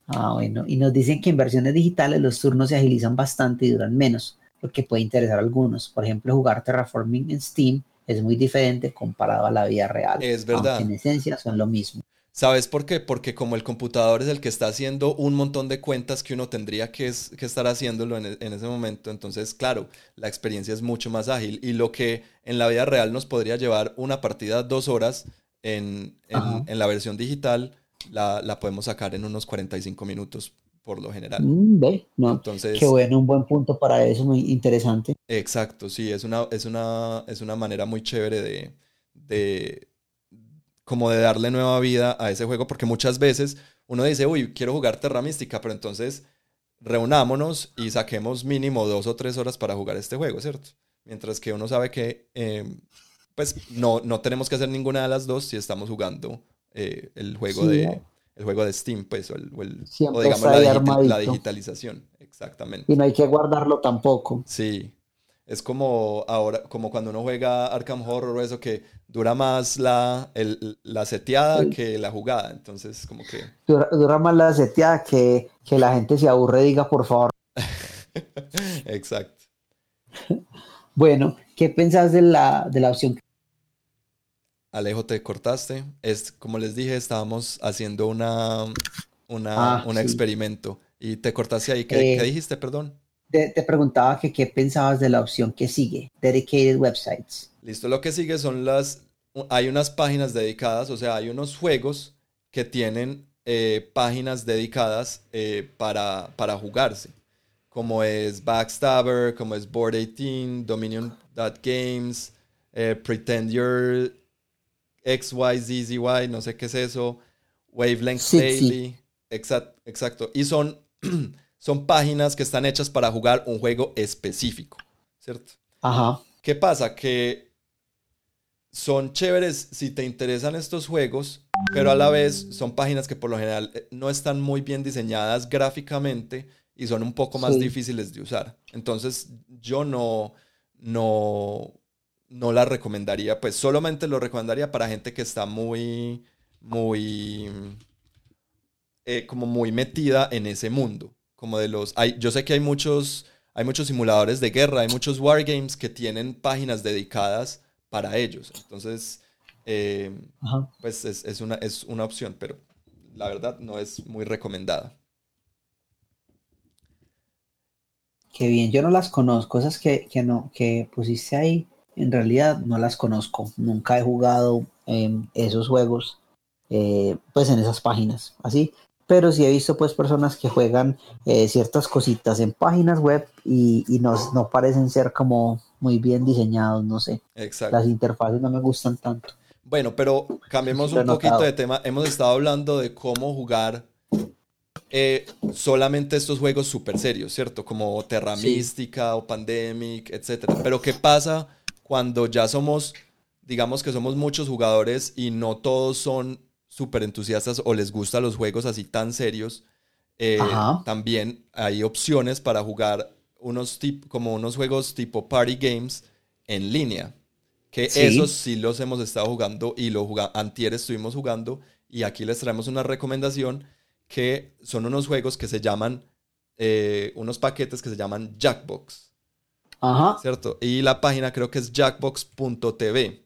Ah, bueno. Y nos dicen que en versiones digitales los turnos se agilizan bastante y duran menos. porque puede interesar a algunos. Por ejemplo, jugar Terraforming en Steam es muy diferente comparado a la vida real. Es verdad. en esencia son lo mismo. ¿Sabes por qué? Porque como el computador es el que está haciendo un montón de cuentas que uno tendría que, estar haciéndolo en, ese momento, entonces, claro, la experiencia es mucho más ágil. Y lo que en la vida real nos podría llevar una partida dos horas en, la versión digital, la, podemos sacar en unos 45 minutos por lo general. Mm, ve, no. Entonces, Qué bueno, un buen punto para eso, muy interesante. Exacto, sí, es una, es una, es una manera muy chévere de como de darle nueva vida a ese juego, porque muchas veces uno dice, uy, quiero jugar Terra Mística, pero entonces reunámonos y saquemos mínimo dos o tres horas para jugar este juego, ¿cierto? Mientras que uno sabe que, em, pues, no, no tenemos que hacer ninguna de las dos si estamos jugando eh, el juego de el juego de Steam, pues, o, el, o, digamos la, la, digitalización, exactamente. Y no hay que guardarlo tampoco. Sí, es como ahora, como cuando uno juega Arkham Horror o eso que dura más la, la seteada que la jugada. Entonces, como que. Dura, más la seteada que, que la gente se aburre y diga, por favor. [LAUGHS] Exacto. [LAUGHS] Bueno, ¿qué pensás de la, de la opción? Alejo, te cortaste. Es, como les dije, estábamos haciendo una, una, ah, un experimento. Y te cortaste ahí. ¿Qué, ¿qué eh, dijiste, perdón? Te, preguntaba que qué pensabas de la opción que sigue, Dedicated Websites. Listo, lo que sigue son las, hay unas páginas dedicadas, o sea, hay unos juegos que tienen eh, páginas dedicadas eh, para, para jugarse, como es Backstabber, como es Board 18, Dominion.games, eh, Pretend Your XYZZY, no sé qué es eso, Wavelength Daily, Exacto, exacto. Y son [CLEARS THROAT] son páginas que están hechas para jugar un juego específico, ¿cierto? Ajá. ¿Qué pasa? Que son chéveres si te interesan estos juegos, pero a la vez son páginas que por lo general eh, no están muy bien diseñadas gráficamente y son un poco más difíciles de usar. Entonces yo no, no, no la recomendaría, pues solamente lo recomendaría para gente que está muy, muy, eh, como muy metida en ese mundo como de los... Hay, yo sé que hay muchos, hay muchos simuladores de guerra, hay muchos wargames que tienen páginas dedicadas para ellos. Entonces, eh, pues es, una, es una opción, pero la verdad no es muy recomendada. Qué bien, yo no las conozco, esas que, no, que pusiste ahí, en realidad no las conozco. Nunca he jugado en esos juegos, eh, pues en esas páginas. Así, pero sí he visto pues personas que juegan eh, ciertas cositas en páginas web y, no, no, parecen ser como muy bien diseñados, no sé. Exacto. Las interfaces no me gustan tanto. Bueno, pero cambiemos un poquito de tema. Hemos estado hablando de cómo jugar eh, solamente estos juegos súper serios, ¿cierto? Como Terra Mística o Pandemic, etc. Pero ¿qué pasa cuando ya somos, digamos que somos muchos jugadores y no todos son súper entusiastas o les gustan los juegos así tan serios, eh, también hay opciones para jugar unos como unos juegos tipo party games en línea. Que esos sí los hemos estado jugando y lo jugamos, antier estuvimos jugando y aquí les traemos una recomendación que son unos juegos que se llaman, eh, unos paquetes que se llaman Jackbox. Ajá. ¿Cierto? Y la página creo que es jackbox.tv.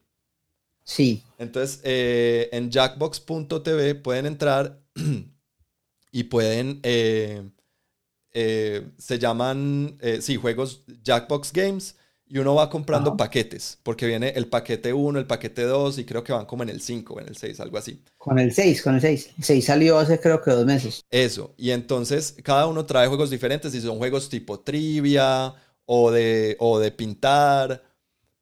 Sí. Entonces, eh, en jackbox.tv pueden entrar [CLEARS THROAT] y pueden, eh, eh, se llaman, sí, juegos Jackbox Games y uno va comprando paquetes, porque viene el paquete 1, el paquete 2 y creo que van como en el 5 o en el 6, algo así. Con el 6, con el 6. El 6 salió hace creo que dos meses. Eso, y entonces cada uno trae juegos diferentes y son juegos tipo trivia o de, o de pintar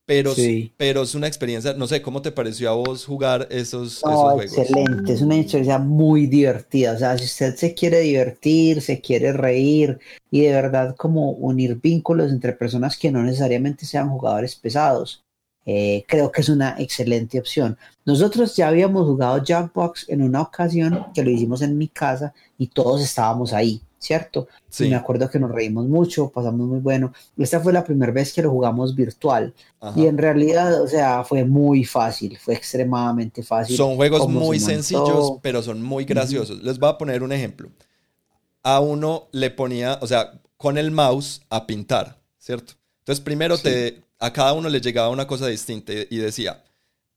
pero, pero es una experiencia, no sé, ¿cómo te pareció a vos jugar esos, juegos? Excelente, es una experiencia muy divertida. O sea, si usted se quiere divertir, se quiere reír y de verdad como unir vínculos entre personas que no necesariamente sean jugadores pesados, eh, creo que es una excelente opción. Nosotros ya habíamos jugado Jackbox en una ocasión que lo hicimos en mi casa y todos estábamos ahí. ¿Cierto? Sí. me acuerdo que nos reímos mucho, pasamos muy bueno. Esta fue la primera vez que lo jugamos virtual y en realidad, o sea, fue muy fácil, fue extremadamente fácil. Son juegos muy sencillos, pero son muy graciosos. Les voy a poner un ejemplo. A uno le ponía, o sea, con el mouse a pintar, ¿cierto? Entonces, primero te, a cada uno le llegaba una cosa distinta y decía,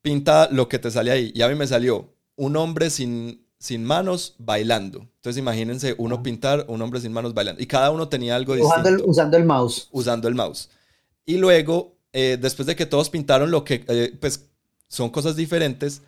pinta lo que te sale ahí. Y a mí me salió un hombre sin, sin manos bailando. Entonces imagínense uno pintar un hombre sin manos bailando. Y cada uno tenía algo distinto. usando el mouse. Usando el mouse. Y luego, eh, después de que todos pintaron lo que, eh, pues, son cosas diferentes,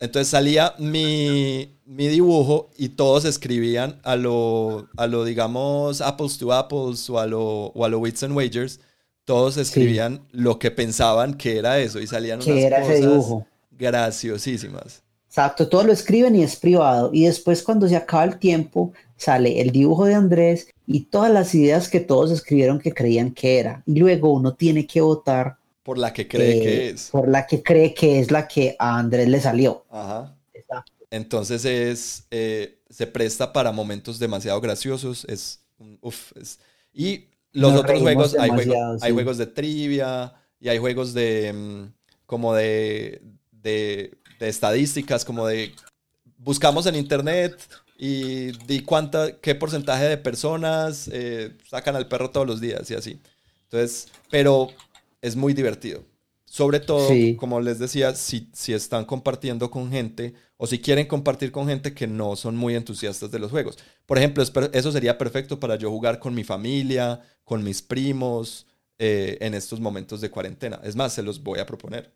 entonces salía mi, dibujo y todos escribían a lo, a lo, digamos, Apples to Apples o a lo, o a lo Wits and Wagers. Todos escribían lo que pensaban que era eso y salían unas era cosas graciosísimas. Exacto, todo lo escriben y es privado. Y después cuando se acaba el tiempo, sale el dibujo de Andrés y todas las ideas que todos escribieron que creían que era. Y luego uno tiene que votar por la que cree que eh, es. Por la que cree que es la que a Andrés le salió. Ajá. Entonces es, eh, se presta para momentos demasiado graciosos. Es, uf, y los otros juegos hay, juegos, hay juegos de trivia y hay juegos de, mm, como de, de, estadísticas, como de, buscamos en internet y di cuánta, qué porcentaje de personas eh, sacan al perro todos los días y así. Entonces, pero es muy divertido. Sobre todo, como les decía, si, si están compartiendo con gente o si quieren compartir con gente que no son muy entusiastas de los juegos. Por ejemplo, eso sería perfecto para yo jugar con mi familia, con mis primos, eh, en estos momentos de cuarentena. Es más, se los voy a proponer.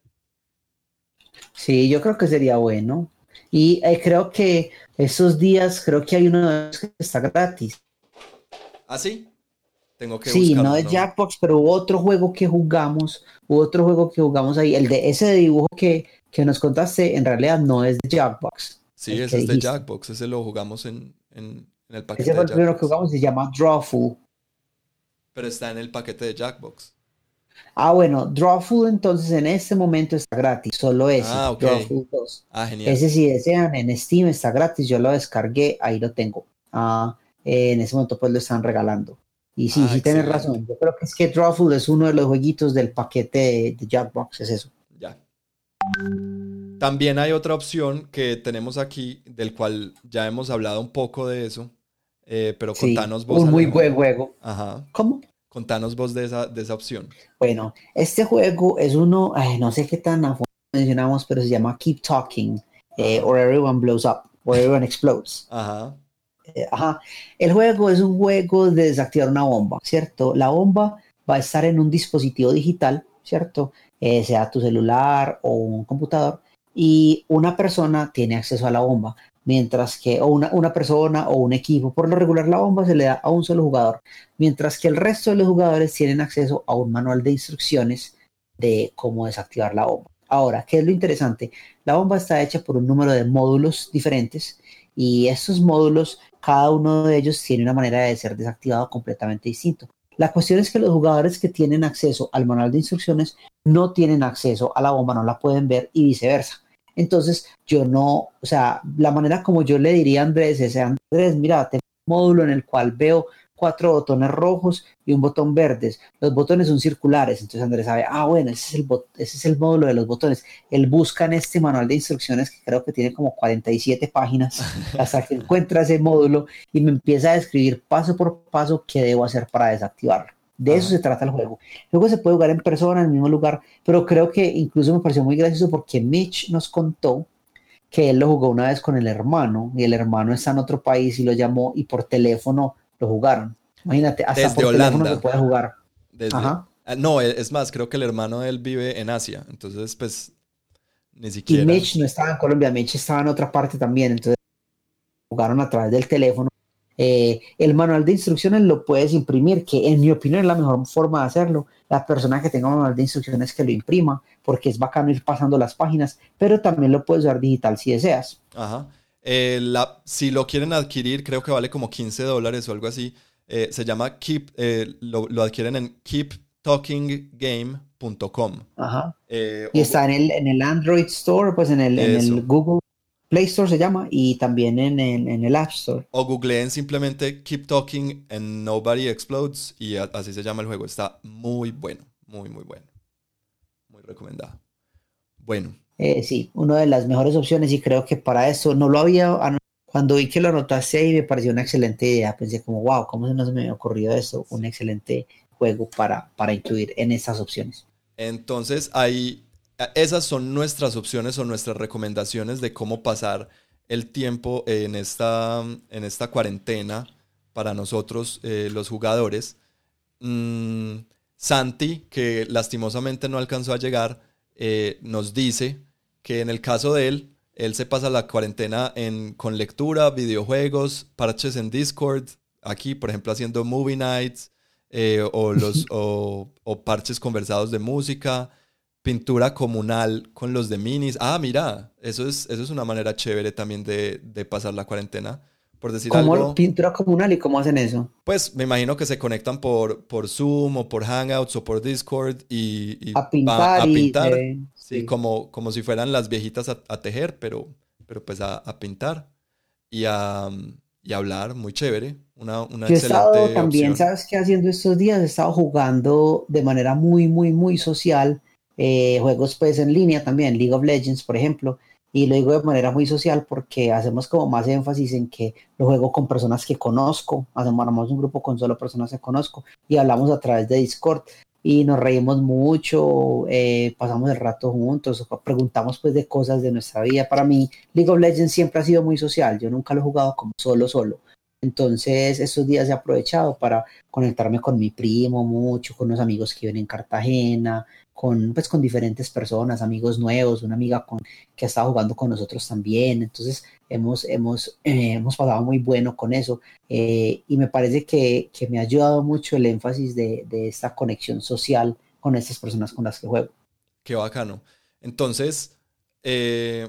Sí, yo creo que sería bueno. Y eh, creo que esos días, creo que hay uno que está gratis. ¿Ah, sí? Tengo que sí, no es Jackbox, pero hubo otro juego que jugamos, hubo otro juego que jugamos ahí, el de ese dibujo que, que nos contaste, en realidad no es de Jackbox. Sí, ese es de Jackbox, ese lo jugamos en, en, el paquete. Ese fue el primero que jugamos, se llama Drawful. Pero está en el paquete de Jackbox. Ah, bueno, Drawful entonces en este momento está gratis, solo ese. Ah, ok. Drawful 2. Ah, genial. Ese si desean, en Steam está gratis, yo lo descargué, ahí lo tengo. Ah, en ese momento pues lo están regalando. Y sí, ah, sí tienes razón. Yo creo que es que Drawful es uno de los jueguitos del paquete de, Jackbox, es eso. Ya. También hay otra opción que tenemos aquí, del cual ya hemos hablado un poco de eso, eh, pero contanos vos. Un muy buen juego. Ajá. ¿Cómo? Contanos vos de esa, de esa opción. Bueno, este juego es uno, no sé qué tan mencionamos, pero se llama Keep Talking, eh, or Everyone Blows Up, or Everyone Explodes. Ajá. Eh, ajá. El juego es un juego de desactivar una bomba, ¿cierto? La bomba va a estar en un dispositivo digital, ¿cierto? Eh, sea tu celular o un computador, y una persona tiene acceso a la bomba, mientras que, o una, una, persona o un equipo, por lo regular la bomba se le da a un solo jugador, mientras que el resto de los jugadores tienen acceso a un manual de instrucciones de cómo desactivar la bomba. Ahora, ¿qué es lo interesante? La bomba está hecha por un número de módulos diferentes y estos módulos cada uno de ellos tiene una manera de ser desactivado completamente distinto. La cuestión es que los jugadores que tienen acceso al manual de instrucciones no tienen acceso a la bomba, no la pueden ver y viceversa. Entonces, yo no, o sea, la manera como yo le diría a Andrés es, Andrés, mira, tengo un módulo en el cual veo cuatro botones rojos y un botón verdes. Los botones son circulares, entonces Andrés sabe, ah, bueno, ese es, el ese es el módulo de los botones. Él busca en este manual de instrucciones, que creo que tiene como 47 páginas, [LAUGHS] hasta que encuentra ese módulo y me empieza a describir paso por paso qué debo hacer para desactivarlo. De eso se trata el juego. Luego se puede jugar en persona, en el mismo lugar, pero creo que incluso me pareció muy gracioso porque Mitch nos contó que él lo jugó una vez con el hermano y el hermano está en otro país y lo llamó y por teléfono lo jugaron. Imagínate, hasta Desde por Holanda. se puede jugar. Ajá. Ah, no, es más, creo que el hermano de él vive en Asia, entonces pues ni siquiera. Y Mitch no estaba en Colombia, Mitch estaba en otra parte también, entonces jugaron a través del teléfono. Eh, el manual de instrucciones lo puedes imprimir, que en mi opinión es la mejor forma de hacerlo. La persona que tenga un manual de instrucciones que lo imprima, porque es bacano ir pasando las páginas, pero también lo puedes usar digital si deseas. Ajá. Eh, si lo quieren adquirir, creo que vale como 15 dólares o algo así. Eh, se llama Keep, lo, adquieren en keeptalkinggame.com. Ajá. y está en el, en el Android Store, pues en el, en el, Google Play Store se llama, y también en, en, el App Store. O googleen simplemente Keep Talking and Nobody Explodes y así se llama el juego. Está muy bueno, muy, muy bueno. Muy recomendado. Bueno, eh, sí, una de las mejores opciones y creo que para eso no lo había, cuando vi que lo anotaste ahí me pareció una excelente idea, pensé como, wow, ¿cómo se nos me había ocurrido eso? Una excelente juego para, para incluir en estas opciones. Entonces, ahí, esas son nuestras opciones o nuestras recomendaciones de cómo pasar el tiempo en esta, en esta cuarentena para nosotros, eh, los jugadores. Mm, Santi, que lastimosamente no alcanzó a llegar, eh, nos dice que en el caso de él, él se pasa la cuarentena en, con lectura, videojuegos, parches en Discord, aquí, por ejemplo, haciendo movie nights eh, o, los, [LAUGHS] o, parches conversados de música, pintura comunal con los de minis. Ah, mira, eso es, eso es una manera chévere también de, de pasar la cuarentena. Por decir ¿Cómo algo. pintura comunal y cómo hacen eso? Pues me imagino que se conectan por, por Zoom o por Hangouts o por Discord y, a pintar. a pintar. sí, Como, como si fueran las viejitas a, tejer, pero, pero pues a, a pintar y a, y hablar. Muy chévere. Una, una Yo he estado también, ¿sabes qué? Haciendo estos días he estado jugando de manera muy, muy, muy social. Eh, juegos pues en línea también, League of Legends, por ejemplo y lo digo de manera muy social porque hacemos como más énfasis en que lo juego con personas que conozco, hacemos un grupo con solo personas que conozco y hablamos a través de Discord y nos reímos mucho, eh, pasamos el rato juntos, preguntamos pues de cosas de nuestra vida. Para mí League of Legends siempre ha sido muy social, yo nunca lo he jugado como solo, solo. Entonces, estos días he aprovechado para conectarme con mi primo mucho, con los amigos que viven en Cartagena, con, pues, con diferentes personas, amigos nuevos, una amiga con, que ha estado jugando con nosotros también. Entonces, hemos, hemos, eh, hemos pasado muy bueno con eso. Eh, y me parece que, que, me ha ayudado mucho el énfasis de, de esta conexión social con estas personas con las que juego. Qué bacano. Entonces, eh,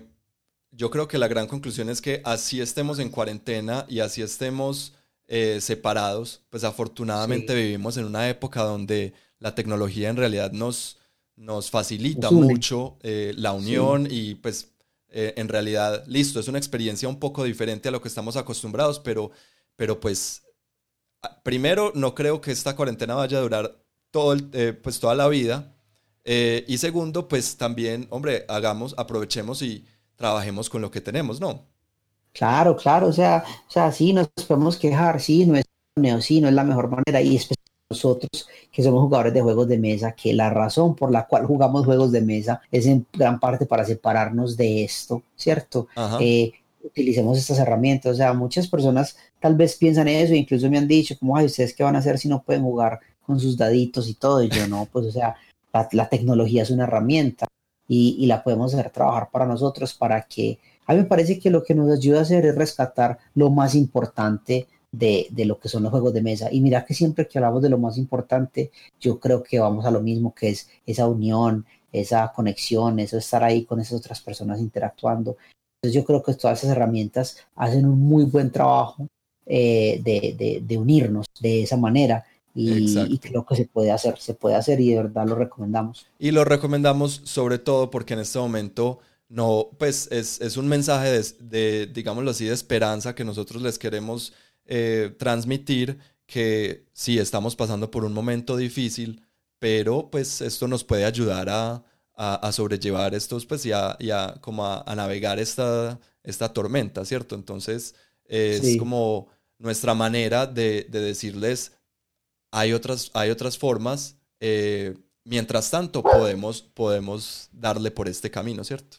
yo creo que la gran conclusión es que así estemos en cuarentena y así estemos eh, separados, pues afortunadamente vivimos en una época donde la tecnología en realidad nos, nos facilita mucho eh, la unión y pues eh, en realidad, listo, es una experiencia un poco diferente a lo que estamos acostumbrados, pero, pero pues primero no creo que esta cuarentena vaya a durar todo pues toda la vida y segundo, pues también, hombre, hagamos, aprovechemos y trabajemos con lo que tenemos, ¿no? Claro, claro, o sea, o sea, sí nos podemos quejar, sí, no es sí, no es la mejor manera, y nosotros que somos jugadores de juegos de mesa, que la razón por la cual jugamos juegos de mesa es en gran parte para separarnos de esto, ¿cierto? Eh, utilicemos estas herramientas, o sea, muchas personas tal vez piensan eso, incluso me han dicho, como, ay, ¿ustedes qué van a hacer si no pueden jugar con sus daditos y todo? Y yo no, pues, o sea, la tecnología es una herramienta, y, la podemos hacer trabajar para nosotros para que a mí me parece que lo que nos ayuda a hacer es rescatar lo más importante de, de, lo que son los juegos de mesa. Y mira que siempre que hablamos de lo más importante, yo creo que vamos a lo mismo, que es esa unión, esa conexión, eso estar ahí con esas otras personas interactuando. Entonces yo creo que todas esas herramientas hacen un muy buen trabajo eh, de, de, de, unirnos de esa manera y, creo que se puede hacer, se puede hacer y de verdad lo recomendamos. Y lo recomendamos sobre todo porque en este momento no, pues es, es un mensaje de, de, digámoslo así, de esperanza que nosotros les queremos eh, transmitir que sí estamos pasando por un momento difícil, pero pues esto nos puede ayudar a, a, sobrellevar estos, pues ya, ya como a, navegar esta, esta tormenta, ¿cierto? Entonces es como nuestra manera de, de decirles hay otras, hay otras formas. Eh, mientras tanto, podemos, podemos darle por este camino, ¿cierto?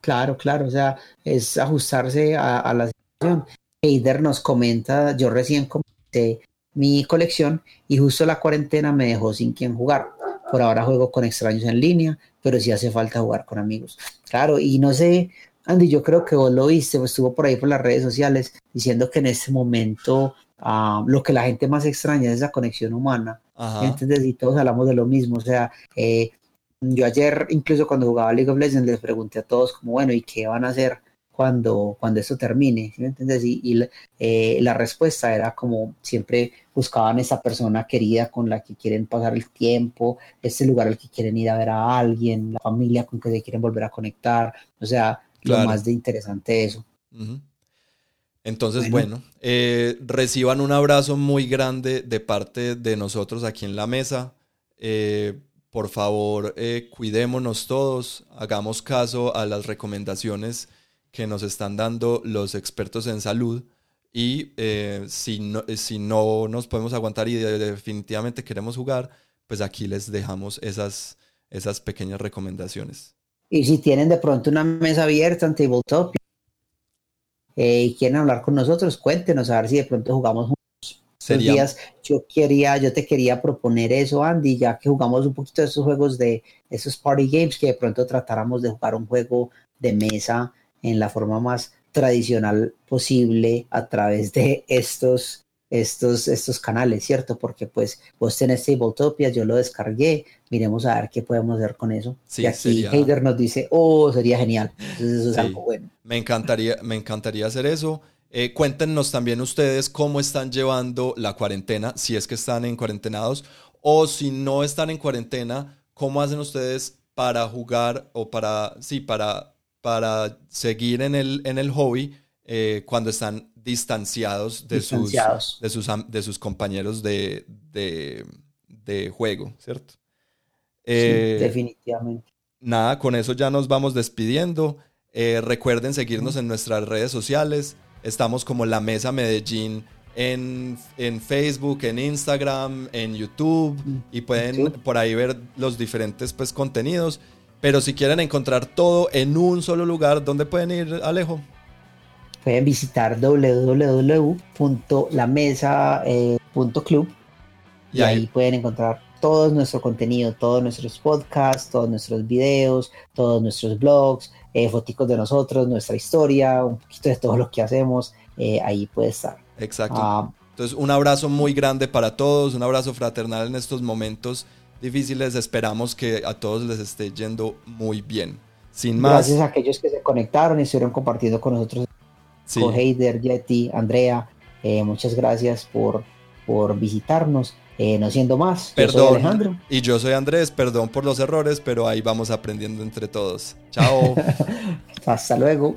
Claro, claro, o sea, es ajustarse a, la situación. Eider nos comenta, yo recién comencé mi colección y justo la cuarentena me dejó sin quien jugar. Por ahora juego con extraños en línea, pero sí hace falta jugar con amigos. Claro, y no sé, Andy, yo creo que vos lo viste, pues estuvo por ahí por las redes sociales diciendo que en este momento lo que la gente más extraña es esa conexión humana. Entonces, y todos hablamos de lo mismo. O sea, eh, yo ayer, incluso cuando jugaba League of Legends, les pregunté a todos, como, bueno, ¿y qué van a hacer cuando, cuando esto termine? ¿Me entiendes? Y, eh, la respuesta era como siempre buscaban esa persona querida con la que quieren pasar el tiempo, ese lugar al que quieren ir a ver a alguien, la familia con que se quieren volver a conectar. O sea, lo más de interesante eso. Entonces, bueno, eh, reciban un abrazo muy grande de parte de nosotros aquí en la mesa. Eh, por favor, eh, cuidémonos todos, hagamos caso a las recomendaciones que nos están dando los expertos en salud Y eh, si, no, si no nos podemos aguantar y definitivamente queremos jugar, pues aquí les dejamos esas, esas pequeñas recomendaciones. Y si tienen de pronto una mesa abierta en Tabletop eh, y quieren hablar con nosotros, cuéntenos a ver si de pronto jugamos juntos. Sería... días yo quería, yo te quería proponer eso, Andy, ya que jugamos un poquito de esos juegos de esos party games, que de pronto tratáramos de jugar un juego de mesa en la forma más tradicional posible a través de estos estos, estos canales, ¿cierto? Porque pues vos tenés Tabletopia, yo lo descargué, miremos a ver qué podemos hacer con eso. y aquí Heider nos dice, oh, sería genial. Entonces eso es algo bueno. Me encantaría, me encantaría hacer eso. Eh, cuéntenos también ustedes cómo están llevando la cuarentena, si es que están en cuarentenados o si no están en cuarentena, cómo hacen ustedes para jugar o para, sí, para, para seguir en el, en el hobby eh, cuando están distanciados de, Sus, de, sus, de sus compañeros de, de, juego, ¿cierto? Eh, definitivamente. Nada, con eso ya nos vamos despidiendo. Eh, recuerden seguirnos en nuestras redes sociales. Estamos como La Mesa Medellín en, en Facebook, en Instagram, en YouTube y pueden por ahí ver los diferentes pues, contenidos. Pero si quieren encontrar todo en un solo lugar, ¿dónde pueden ir, Alejo? pueden visitar www.lamesa.club y, ahí pueden encontrar todo nuestro contenido, todos nuestros podcasts, todos nuestros videos, todos nuestros blogs, eh, fotos de nosotros, nuestra historia, un poquito de todo lo que hacemos, eh, ahí puede estar. Exacto. Ah, Entonces, un abrazo muy grande para todos, un abrazo fraternal en estos momentos difíciles. Esperamos que a todos les esté yendo muy bien. Sin más. Gracias a aquellos que se conectaron y estuvieron compartiendo con nosotros Sí. Heider, Yeti, Andrea, eh, muchas gracias por, por visitarnos. Eh, no siendo más, perdón. Alejandro. Y yo soy Andrés, perdón por los errores, pero ahí vamos aprendiendo entre todos. Chao. [LAUGHS] Hasta luego.